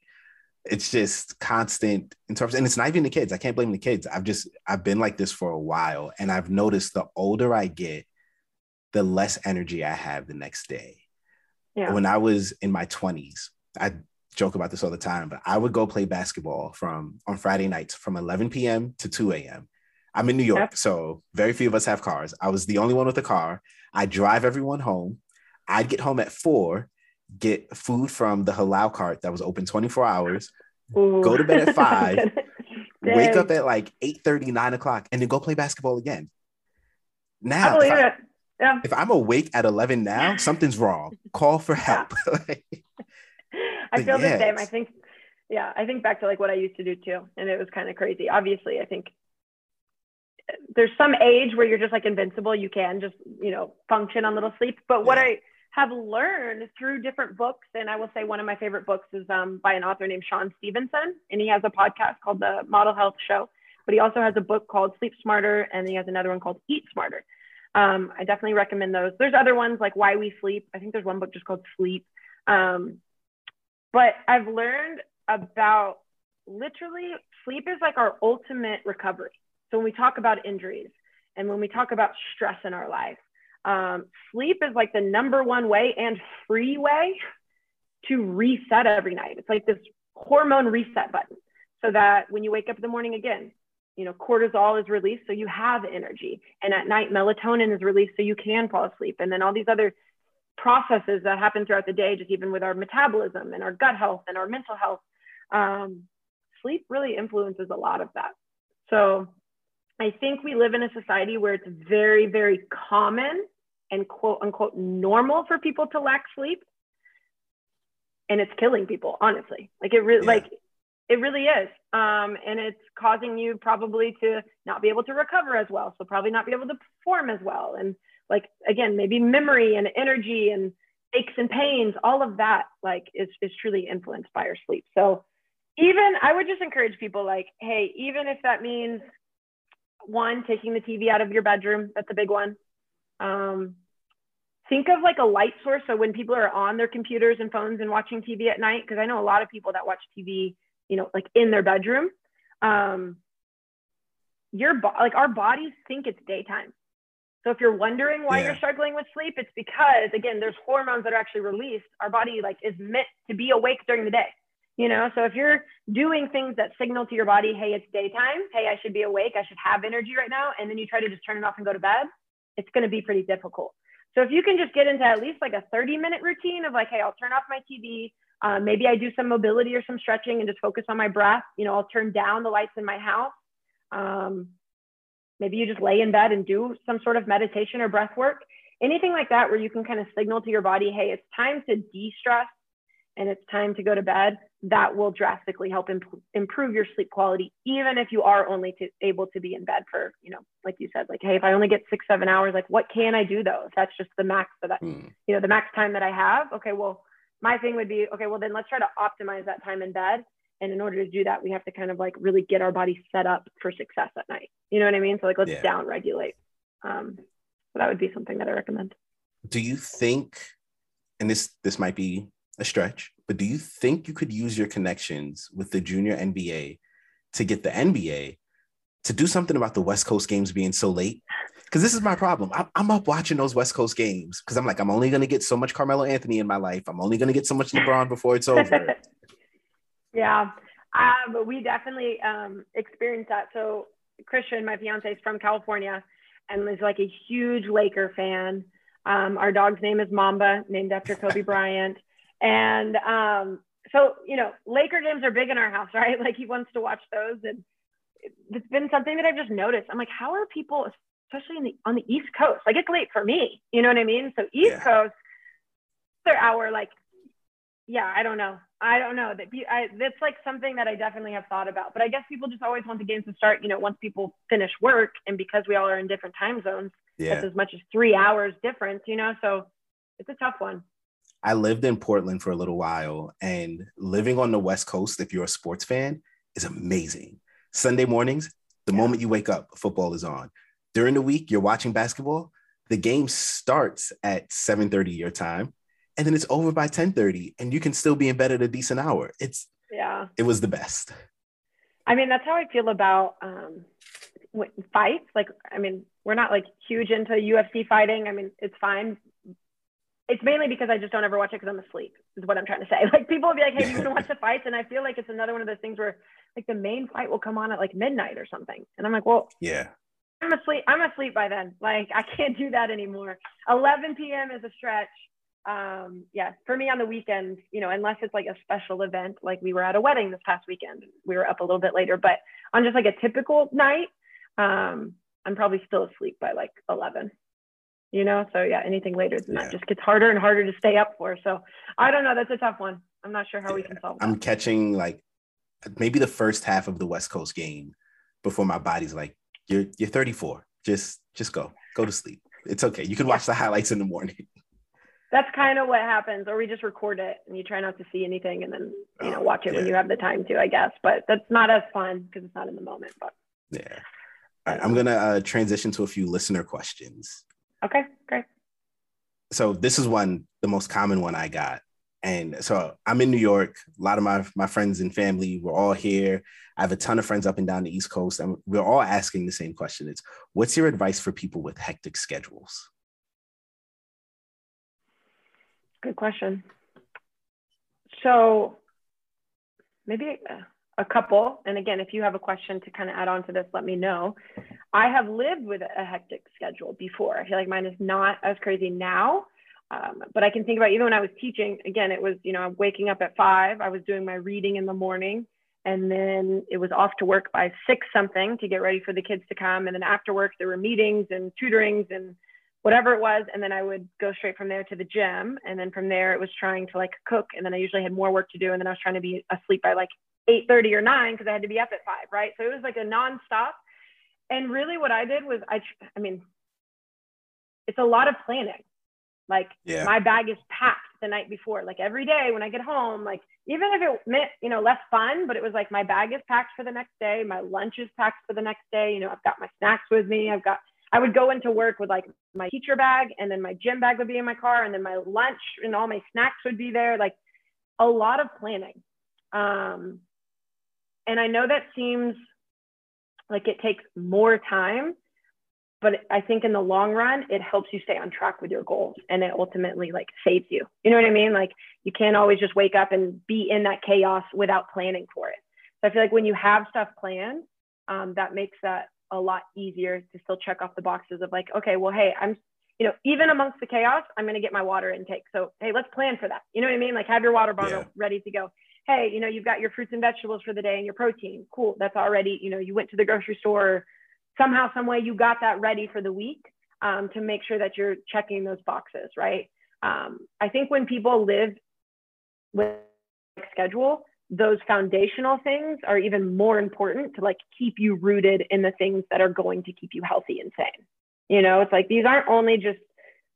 it's just constant interruptions and it's not even the kids i can't blame the kids i've just i've been like this for a while and i've noticed the older i get the less energy i have the next day yeah. when i was in my 20s i joke about this all the time but i would go play basketball from on friday nights from 11 p.m to 2 a.m i'm in new york so very few of us have cars i was the only one with a car i drive everyone home i'd get home at four get food from the halal cart that was open 24 hours, Ooh. go to bed at five, wake up at like 8 30, 9 o'clock, and then go play basketball again. Now, oh, if, I, yeah. if I'm awake at 11 now, something's wrong. Call for help. I feel the same. I think, yeah, I think back to like what I used to do too. And it was kind of crazy. Obviously, I think there's some age where you're just like invincible. You can just, you know, function on little sleep. But what I, have learned through different books. And I will say one of my favorite books is um, by an author named Shawn Stevenson. And he has a podcast called The Model Health Show. But he also has a book called Sleep Smarter. And he has another one called Eat Smarter. Um, I definitely recommend those. There's other ones like Why We Sleep. I think there's one book just called Sleep. Um, but I've learned about literally sleep is like our ultimate recovery. So when we talk about injuries and when we talk about stress in our life, um, sleep is like the number one way and free way to reset every night. It's like this hormone reset button so that when you wake up in the morning again, you know, cortisol is released so you have energy. And at night, melatonin is released so you can fall asleep. And then all these other processes that happen throughout the day, just even with our metabolism and our gut health and our mental health, um, sleep really influences a lot of that. So I think we live in a society where it's very, very common and quote unquote normal for people to lack sleep. And it's killing people honestly. Like it really yeah. like it really is. Um, and it's causing you probably to not be able to recover as well. So probably not be able to perform as well. And like again maybe memory and energy and aches and pains all of that like is, is truly influenced by our sleep so even i would just encourage people like hey even if that means one taking the tv out of your bedroom that's a big one um, think of like a light source. So when people are on their computers and phones and watching TV at night, because I know a lot of people that watch TV, you know, like in their bedroom, um, your bo- like our bodies think it's daytime. So if you're wondering why yeah. you're struggling with sleep, it's because again, there's hormones that are actually released. Our body like is meant to be awake during the day. You know, so if you're doing things that signal to your body, hey, it's daytime, hey, I should be awake, I should have energy right now, and then you try to just turn it off and go to bed, it's going to be pretty difficult. So if you can just get into at least like a 30 minute routine of like, hey, I'll turn off my TV. Uh, maybe I do some mobility or some stretching and just focus on my breath. You know, I'll turn down the lights in my house. Um, maybe you just lay in bed and do some sort of meditation or breath work. Anything like that where you can kind of signal to your body, hey, it's time to de stress and it's time to go to bed that will drastically help imp- improve your sleep quality even if you are only to, able to be in bed for you know like you said like hey if i only get six seven hours like what can i do though if that's just the max that mm. you know the max time that i have okay well my thing would be okay well then let's try to optimize that time in bed and in order to do that we have to kind of like really get our body set up for success at night you know what i mean so like let's yeah. down regulate um so that would be something that i recommend do you think and this this might be a stretch but do you think you could use your connections with the junior NBA to get the NBA to do something about the West Coast games being so late? Because this is my problem. I'm, I'm up watching those West Coast games because I'm like, I'm only going to get so much Carmelo Anthony in my life. I'm only going to get so much LeBron before it's over. Yeah. Uh, but we definitely um, experienced that. So Christian, my fiance, is from California and is like a huge Laker fan. Um, our dog's name is Mamba, named after Kobe Bryant. And um, so, you know, Laker games are big in our house, right? Like he wants to watch those. And it's been something that I've just noticed. I'm like, how are people, especially in the, on the East Coast? Like it's late for me, you know what I mean? So East yeah. Coast, their hour, like, yeah, I don't know. I don't know that I, that's like something that I definitely have thought about, but I guess people just always want the games to start, you know, once people finish work and because we all are in different time zones, yeah. that's as much as three hours difference, you know? So it's a tough one. I lived in Portland for a little while, and living on the West Coast, if you're a sports fan, is amazing. Sunday mornings, the yeah. moment you wake up, football is on. During the week, you're watching basketball. The game starts at 7:30 your time, and then it's over by 10:30, and you can still be in bed at a decent hour. It's yeah, it was the best. I mean, that's how I feel about um, fights. Like, I mean, we're not like huge into UFC fighting. I mean, it's fine it's mainly because I just don't ever watch it because I'm asleep. Is what I'm trying to say. Like people will be like, "Hey, you want to watch the fights?" And I feel like it's another one of those things where like the main fight will come on at like midnight or something, and I'm like, "Well, yeah, I'm asleep. I'm asleep by then. Like I can't do that anymore. 11 p.m. is a stretch. Um, yeah, for me on the weekend, you know, unless it's like a special event, like we were at a wedding this past weekend, we were up a little bit later, but on just like a typical night, um, I'm probably still asleep by like 11 you know so yeah anything later than yeah. that just gets harder and harder to stay up for so i don't know that's a tough one i'm not sure how yeah. we can solve that. i'm catching like maybe the first half of the west coast game before my body's like you're you're 34 just just go go to sleep it's okay you can watch the highlights in the morning that's kind of what happens or we just record it and you try not to see anything and then you know oh, watch it yeah. when you have the time to i guess but that's not as fun because it's not in the moment but yeah right, i'm gonna uh, transition to a few listener questions Okay, great. So this is one, the most common one I got. And so I'm in New York. A lot of my, my friends and family were all here. I have a ton of friends up and down the East Coast, and we're all asking the same question. It's what's your advice for people with hectic schedules? Good question. So maybe a couple. And again, if you have a question to kind of add on to this, let me know. I have lived with a hectic schedule before. I feel like mine is not as crazy now. Um, but I can think about even when I was teaching, again, it was, you know, I'm waking up at five, I was doing my reading in the morning, and then it was off to work by six something to get ready for the kids to come. And then after work, there were meetings and tutorings and whatever it was. And then I would go straight from there to the gym. And then from there, it was trying to like cook. And then I usually had more work to do. And then I was trying to be asleep by like 8:30 or 9 because I had to be up at 5, right? So it was like a nonstop. And really what I did was I I mean it's a lot of planning. Like yeah. my bag is packed the night before. Like every day when I get home, like even if it meant, you know, less fun, but it was like my bag is packed for the next day, my lunch is packed for the next day, you know, I've got my snacks with me, I've got I would go into work with like my teacher bag and then my gym bag would be in my car and then my lunch and all my snacks would be there. Like a lot of planning. Um, and I know that seems like it takes more time, but I think in the long run, it helps you stay on track with your goals and it ultimately like saves you. You know what I mean? Like you can't always just wake up and be in that chaos without planning for it. So I feel like when you have stuff planned, um, that makes that a lot easier to still check off the boxes of like, okay, well, hey, I'm, you know, even amongst the chaos, I'm going to get my water intake. So, hey, let's plan for that. You know what I mean? Like have your water bottle yeah. ready to go. Hey, you know, you've got your fruits and vegetables for the day and your protein. Cool. That's already, you know, you went to the grocery store. Somehow, some way you got that ready for the week um, to make sure that you're checking those boxes, right? Um, I think when people live with schedule, those foundational things are even more important to like keep you rooted in the things that are going to keep you healthy and sane. You know, it's like these aren't only just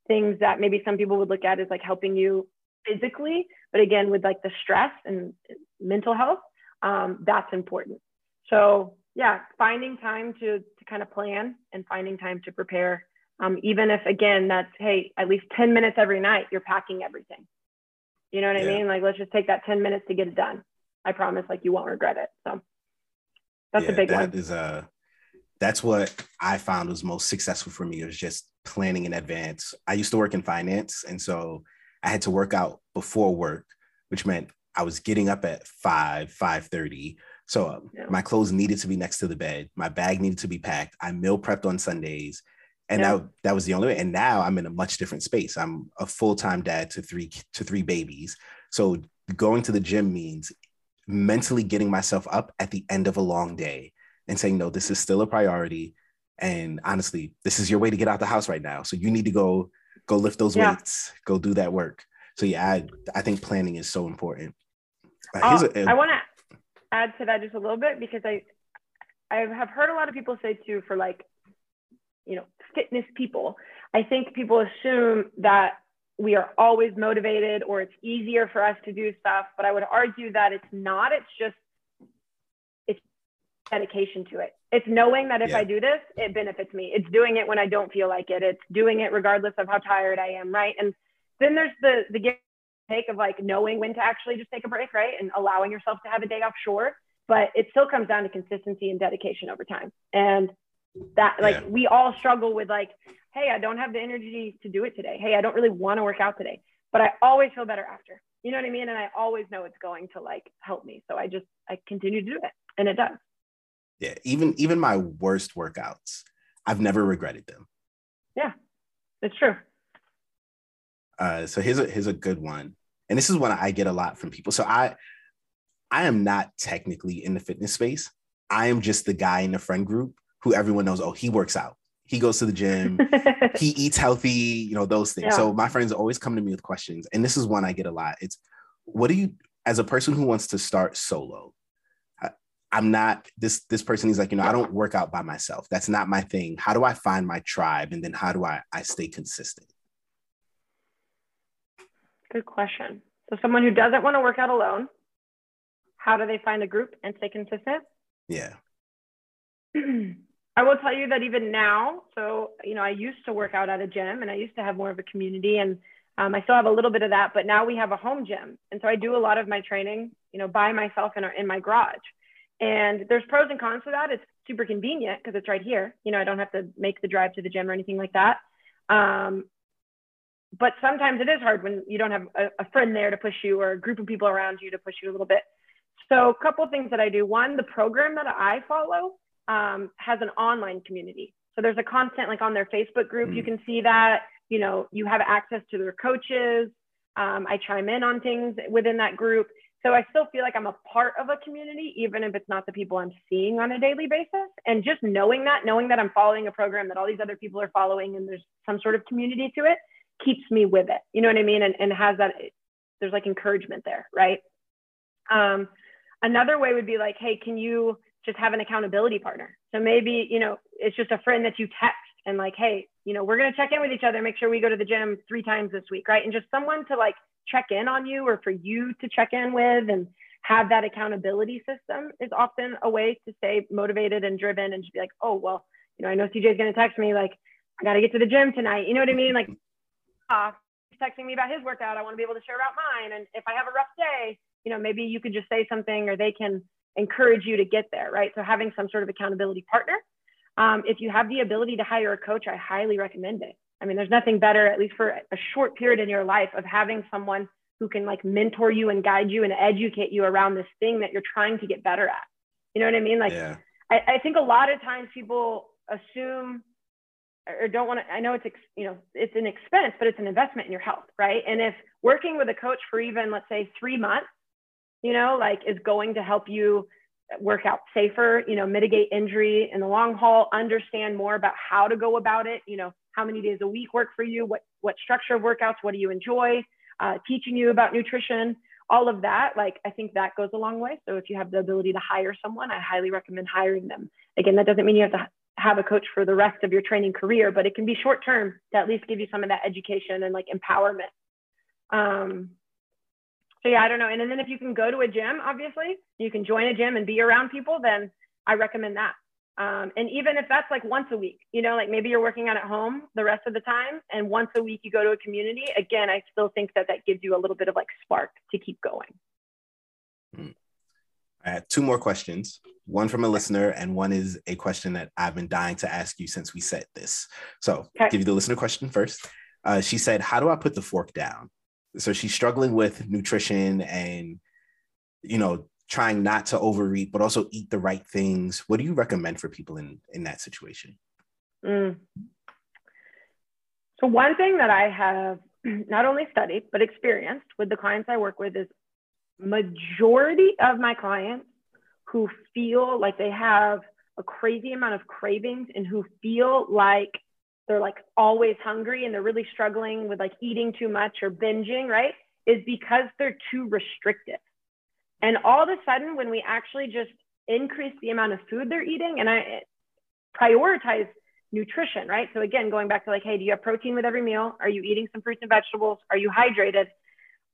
things that maybe some people would look at as like helping you physically, but again, with like the stress and mental health, um, that's important. So yeah, finding time to to kind of plan and finding time to prepare. Um, even if again that's hey, at least 10 minutes every night, you're packing everything. You know what yeah. I mean? Like let's just take that 10 minutes to get it done. I promise like you won't regret it. So that's yeah, a big that one. That is a that's what I found was most successful for me was just planning in advance. I used to work in finance and so I had to work out before work, which meant I was getting up at 5, 5:30. So um, yeah. my clothes needed to be next to the bed. My bag needed to be packed. I meal prepped on Sundays. And yeah. that, that was the only way. And now I'm in a much different space. I'm a full-time dad to three to three babies. So going to the gym means mentally getting myself up at the end of a long day and saying, no, this is still a priority. And honestly, this is your way to get out the house right now. So you need to go, go lift those yeah. weights, go do that work. So yeah, I, I think planning is so important. Uh, a, I want to add to that just a little bit because I, I have heard a lot of people say too, for like, you know, fitness people, I think people assume that we are always motivated or it's easier for us to do stuff. But I would argue that it's not. It's just it's dedication to it. It's knowing that if yeah. I do this, it benefits me. It's doing it when I don't feel like it. It's doing it regardless of how tired I am, right? And then there's the the give take of like knowing when to actually just take a break, right? And allowing yourself to have a day off, sure. But it still comes down to consistency and dedication over time. And that like yeah. we all struggle with like hey, I don't have the energy to do it today. Hey, I don't really want to work out today, but I always feel better after. You know what I mean? And I always know it's going to like help me. So I just I continue to do it and it does. Yeah, even even my worst workouts, I've never regretted them. Yeah. It's true. Uh, so here's a here's a good one. And this is one I get a lot from people. So I I am not technically in the fitness space. I am just the guy in the friend group who everyone knows, oh, he works out he goes to the gym, he eats healthy, you know, those things. Yeah. So my friends always come to me with questions. And this is one I get a lot. It's what do you, as a person who wants to start solo, I, I'm not this this person is like, you know, I don't work out by myself. That's not my thing. How do I find my tribe? And then how do I I stay consistent? Good question. So someone who doesn't want to work out alone, how do they find a group and stay consistent? Yeah. I will tell you that even now, so you know, I used to work out at a gym and I used to have more of a community, and um, I still have a little bit of that. But now we have a home gym, and so I do a lot of my training, you know, by myself in, our, in my garage. And there's pros and cons to that. It's super convenient because it's right here. You know, I don't have to make the drive to the gym or anything like that. Um, but sometimes it is hard when you don't have a, a friend there to push you or a group of people around you to push you a little bit. So, a couple things that I do. One, the program that I follow um, has an online community. So there's a content like on their Facebook group. Mm. You can see that, you know, you have access to their coaches. Um, I chime in on things within that group. So I still feel like I'm a part of a community, even if it's not the people I'm seeing on a daily basis. And just knowing that, knowing that I'm following a program that all these other people are following and there's some sort of community to it, keeps me with it. You know what I mean? And, and has that, there's like encouragement there, right? Um, another way would be like, hey, can you, just have an accountability partner. So maybe, you know, it's just a friend that you text and like, hey, you know, we're going to check in with each other, make sure we go to the gym three times this week, right? And just someone to like check in on you or for you to check in with and have that accountability system is often a way to stay motivated and driven and just be like, oh, well, You know, I know CJ's going to text me like, I got to get to the gym tonight. You know what I mean? Like, ah, he's texting me about his workout. I want to be able to share about mine. And if I have a rough day, you know, maybe you could just say something or they can encourage you to get there, right? So having some sort of accountability partner. Um, if you have the ability to hire a coach, I highly recommend it. I mean, there's nothing better, at least for a short period in your life, of having someone who can like mentor you and guide you and educate you around this thing that you're trying to get better at. You know what I mean? Like, yeah. I, I think a lot of times people assume or don't want to i know it's you know it's an expense but it's an investment in your health right and if working with a coach for even let's say three months you know like is going to help you work out safer you know mitigate injury in the long haul understand more about how to go about it you know how many days a week work for you what what structure of workouts what do you enjoy uh, teaching you about nutrition all of that like i think that goes a long way so if you have the ability to hire someone i highly recommend hiring them again that doesn't mean you have to have a coach for the rest of your training career, but it can be short term to at least give you some of that education and like empowerment. Um, so yeah, I don't know. And, and then if you can go to a gym, obviously, you can join a gym and be around people, then I recommend that. Um, and even if that's like once a week, you know, like maybe you're working out at home the rest of the time, and once a week you go to a community. Again, I still think that that gives you a little bit of like spark to keep going. Hmm. I had two more questions. One from a listener, and one is a question that I've been dying to ask you since we said this. So, okay. give you the listener question first. Uh, she said, "How do I put the fork down?" So she's struggling with nutrition and, you know, trying not to overeat, but also eat the right things. What do you recommend for people in in that situation? Mm. So one thing that I have not only studied but experienced with the clients I work with is majority of my clients who feel like they have a crazy amount of cravings and who feel like they're like always hungry and they're really struggling with like eating too much or binging, right? Is because they're too restrictive. And all of a sudden, when we actually just increase the amount of food they're eating and I prioritize nutrition, right? So again, going back to like, hey, do you have protein with every meal? Are you eating some fruits and vegetables? Are you hydrated?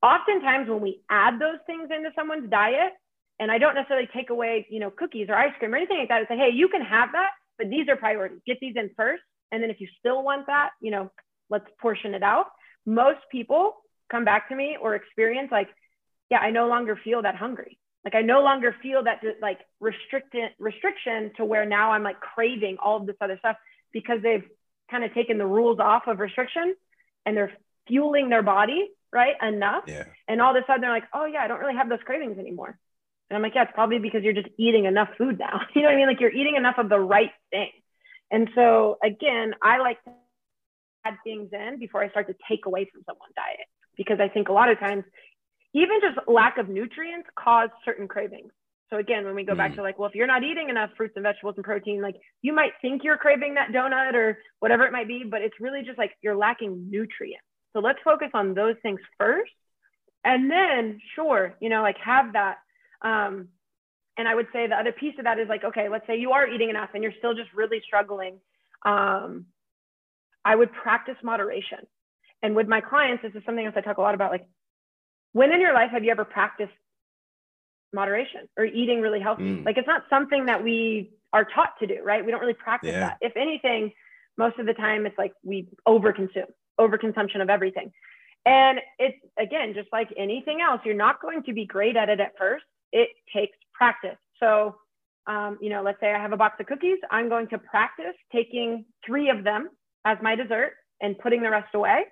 oftentimes when we add those things into someone's diet, and I don't necessarily take away, you know, cookies or ice cream or anything like that, I say, hey, you can have that, but these are priorities. Get these in first. And then if you still want that, you know, let's portion it out. Most people come back to me or experience like, yeah, I no longer feel that hungry. Like I no longer feel that like restricted restriction to where now I'm like craving all of this other stuff because they've kind of taken the rules off of restriction and they're fueling their body right enough yeah. and all of a sudden they're like oh yeah i don't really have those cravings anymore and i'm like yeah it's probably because you're just eating enough food now you know what i mean like you're eating enough of the right thing and so again i like to add things in before i start to take away from someone's diet because i think a lot of times even just lack of nutrients cause certain cravings so again when we go mm. back to like well if you're not eating enough fruits and vegetables and protein like you might think you're craving that donut or whatever it might be but it's really just like you're lacking nutrients so let's focus on those things first. And then, sure, you know, like have that. Um, and I would say the other piece of that is like, okay, let's say you are eating enough and you're still just really struggling. Um, I would practice moderation. And with my clients, this is something else I talk a lot about. Like, when in your life have you ever practiced moderation or eating really healthy? Mm. Like, it's not something that we are taught to do, right? We don't really practice yeah. that. If anything, most of the time it's like we overconsume overconsumption of everything. And it's again, just like anything else, you're not going to be great at it at first. It takes practice. So, um, you know, let's say I have a box of cookies. I'm going to practice taking three of them as my dessert and putting the rest away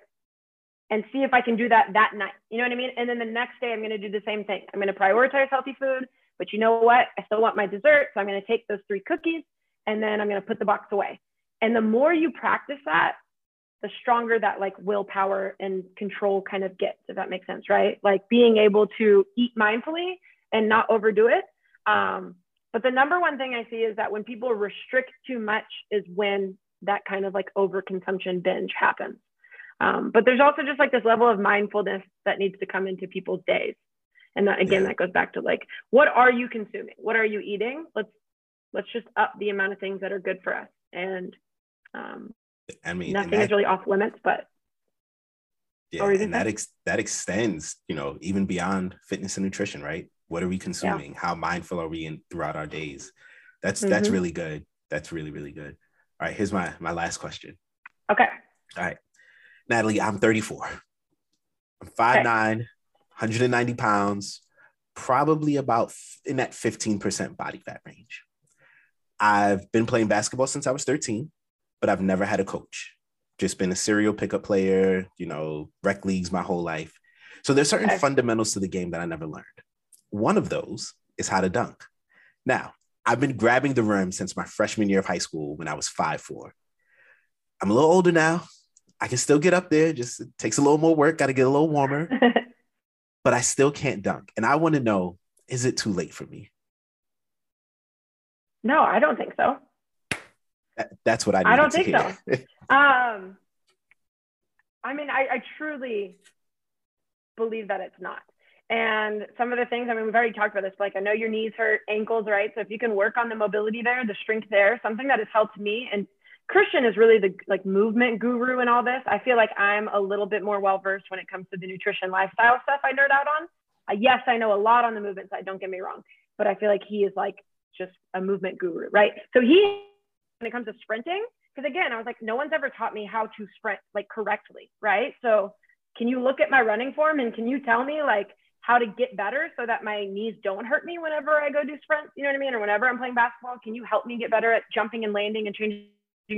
and see if I can do that that night. You know what I mean? And then the next day, I'm going to do the same thing. I'm going to prioritize healthy food, but you know what? I still want my dessert. So I'm going to take those three cookies and then I'm going to put the box away. And the more you practice that, the stronger that like willpower and control kind of gets, if that makes sense, right? Like being able to eat mindfully and not overdo it. Um, but the number one thing I see is that when people restrict too much is when that kind of like overconsumption binge happens. Um, but there's also just like this level of mindfulness that needs to come into people's days. And that, again, yeah. that goes back to like, what are you consuming? What are you eating? Let's let's just up the amount of things that are good for us. And um, I mean, nothing that, is really off limits, but yeah, and that ex- that extends, you know, even beyond fitness and nutrition, right? What are we consuming? Yeah. How mindful are we in throughout our days? That's mm-hmm. that's really good. That's really really good. All right, here's my my last question. Okay. All right. Natalie, I'm 34. I'm 5'9, okay. 190 pounds, probably about in that 15% body fat range. I've been playing basketball since I was 13, but I've never had a coach. Just been a serial pickup player, you know, rec leagues my whole life. So there's certain okay. fundamentals to the game that I never learned. One of those is how to dunk. Now, I've been grabbing the rim since my freshman year of high school when I was five four. I'm a little older now. I can still get up there. Just it takes a little more work. Got to get a little warmer, but I still can't dunk. And I want to know: Is it too late for me? No, I don't think so. That, that's what I. I don't think so. um, I mean, I, I truly believe that it's not. And some of the things, I mean, we've already talked about this. Like, I know your knees hurt, ankles, right? So if you can work on the mobility there, the strength there, something that has helped me. And Christian is really the like movement guru in all this. I feel like I'm a little bit more well versed when it comes to the nutrition lifestyle stuff I nerd out on. Uh, yes, I know a lot on the movement side. Don't get me wrong, but I feel like he is like just a movement guru, right? So he, when it comes to sprinting, because again, I was like, no one's ever taught me how to sprint like correctly, right? So can you look at my running form and can you tell me like how to get better so that my knees don't hurt me whenever I go do sprints, you know what I mean? Or whenever I'm playing basketball, can you help me get better at jumping and landing and changing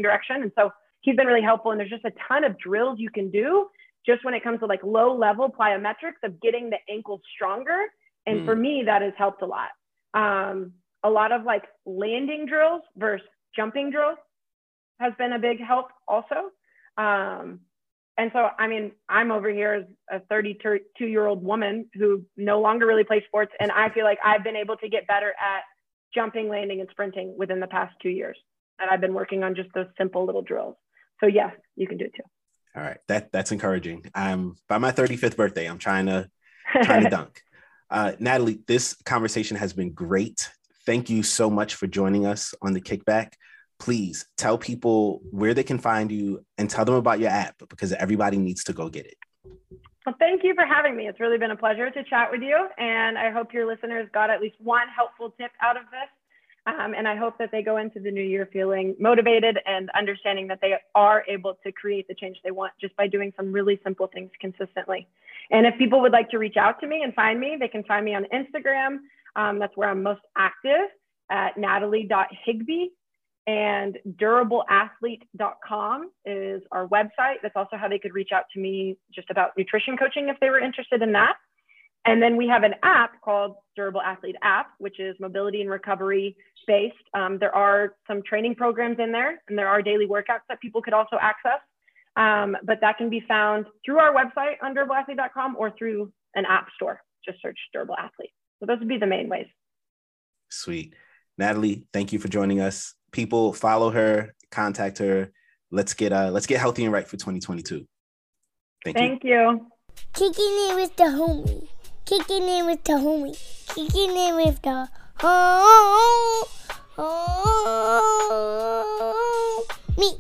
direction? And so he's been really helpful. And there's just a ton of drills you can do just when it comes to like low level plyometrics of getting the ankles stronger. And mm. for me, that has helped a lot. Um, a lot of like landing drills versus jumping drills has been a big help also. Um, and so i mean i'm over here as a 32 year old woman who no longer really plays sports and i feel like i've been able to get better at jumping landing and sprinting within the past two years and i've been working on just those simple little drills. So yes you can do it too. All right. That that's encouraging. I'm by my 35th birthday i'm trying to trying to dunk. Uh, natalie this conversation has been great. Thank you so much for joining us on the kickback please tell people where they can find you and tell them about your app because everybody needs to go get it. Well, thank you for having me. It's really been a pleasure to chat with you. And I hope your listeners got at least one helpful tip out of this. Um, and I hope that they go into the new year feeling motivated and understanding that they are able to create the change they want just by doing some really simple things consistently. And if people would like to reach out to me and find me, they can find me on Instagram. Um, that's where I'm most active at natalie.higbee and durableathlete.com is our website. That's also how they could reach out to me just about nutrition coaching if they were interested in that. And then we have an app called Durable Athlete App, which is mobility and recovery based. Um, there are some training programs in there, and there are daily workouts that people could also access. Um, but that can be found through our website on durableathlete.com or through an app store. Just search Durable Athlete. So those would be the main ways. Sweet. Natalie, thank you for joining us people follow her, contact her. Let's get uh let's get healthy and right for 2022. Thank, you. Thank you. you. Kicking in with the homie. Kicking in with the homie. Kicking in with the oh, oh, oh, me.